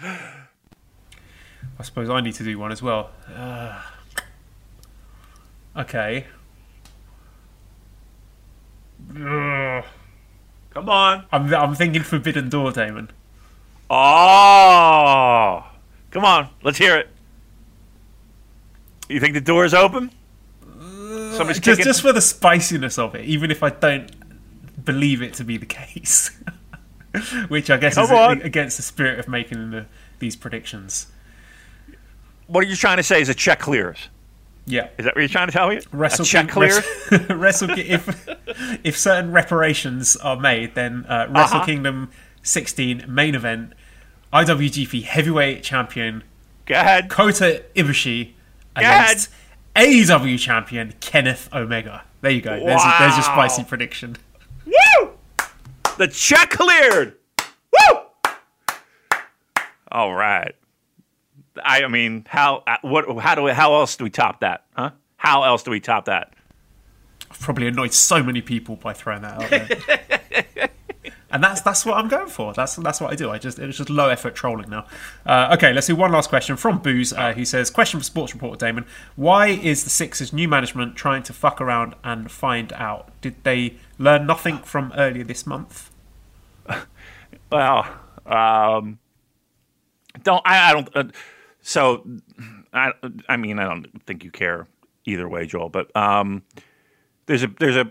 I suppose I need to do one as well. Uh, okay. Ugh. Come on. I'm, I'm thinking Forbidden Door, Damon. Oh, come on, let's hear it. You think the door is open? Uh, Somebody's Just, kicking. just for the spiciness of it, even if I don't believe it to be the case. Which I guess Come is on. against the spirit of making the, these predictions. what are you trying to say? Is a check clears? Yeah. Is that what you're trying to tell me? Wrestle a check King- clears. Wrestle, Wrestle if if certain reparations are made, then uh, Wrestle Uh-huh. Kingdom 16 main event, IWGP Heavyweight Champion Go ahead. Kota Ibushi against AEW Champion Kenneth Omega. There you go. Wow. There's, a, there's your spicy prediction. Woo! The check cleared. Woo! All right. I, I mean, how? uh, What? How do? We, how else do we top that? Huh? How else do we top that? I've probably annoyed so many people by throwing that out there. and that's that's what I'm going for. That's that's what I do. I just it's just low effort trolling now. Uh, okay, let's do one last question from Booze, uh, who says, "Question for Sports Reporter Damon: Why is the Sixers' new management trying to fuck around and find out? Did they learn nothing from earlier this month?" Well, um, don't I, I don't. Uh, so, I, I mean, I don't think you care either way, Joel. But um, there's a there's a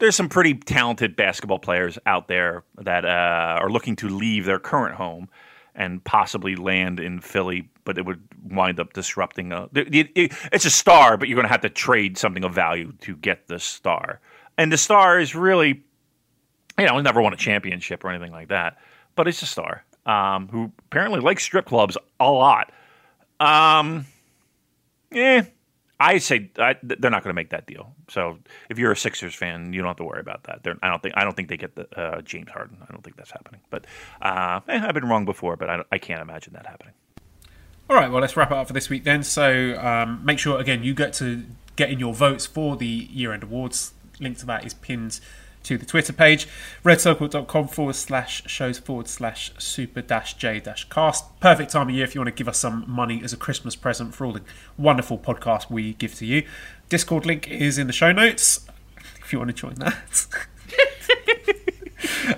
there's some pretty talented basketball players out there that uh, are looking to leave their current home and possibly land in Philly, but it would wind up disrupting. A, it- it- it's a star, but you're going to have to trade something of value to get the star, and the star is really you know, never won a championship or anything like that, but it's a star um, who apparently likes strip clubs a lot. Um, yeah, I say I, they're not going to make that deal. So if you're a Sixers fan, you don't have to worry about that. They're, I don't think I don't think they get the uh, James Harden. I don't think that's happening. But uh, eh, I've been wrong before, but I, I can't imagine that happening. All right, well, let's wrap it up for this week then. So um, make sure, again, you get to get in your votes for the year end awards. Link to that is pinned to the Twitter page. Redcircle.com forward slash shows forward slash super dash J dash cast. Perfect time of year if you want to give us some money as a Christmas present for all the wonderful podcasts we give to you. Discord link is in the show notes if you want to join that.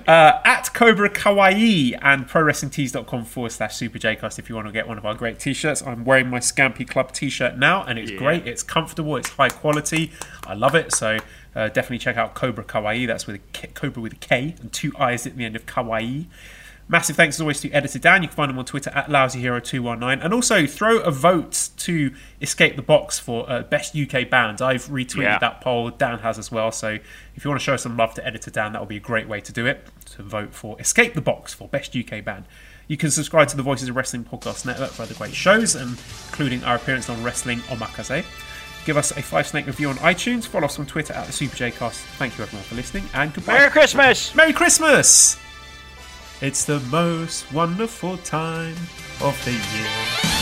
Uh, at Cobra Kawaii and ProWrestlingTees.com forward slash Super Jcast if you want to get one of our great t shirts. I'm wearing my Scampy Club t shirt now and it's great. It's comfortable, it's high quality. I love it. So uh, definitely check out Cobra Kawaii. That's with a K, Cobra with a K and two I's at the end of Kawaii. Massive thanks as always to Editor Dan. You can find him on Twitter at LousyHero219. And also throw a vote to escape the box for uh, best UK band. I've retweeted Yeah. that poll. Dan has as well. So if you want to show some love to Editor Dan, that would be a great way to do it. To vote for Escape the Box for best UK band. You can subscribe to the Voices of Wrestling podcast network for other great shows, including our appearance on Wrestling Omakase. Give us a five snake review on iTunes. Follow us on Twitter at the Super Jcast. Thank you everyone for listening, and goodbye. Merry Christmas! Merry Christmas! It's the most wonderful time of the year.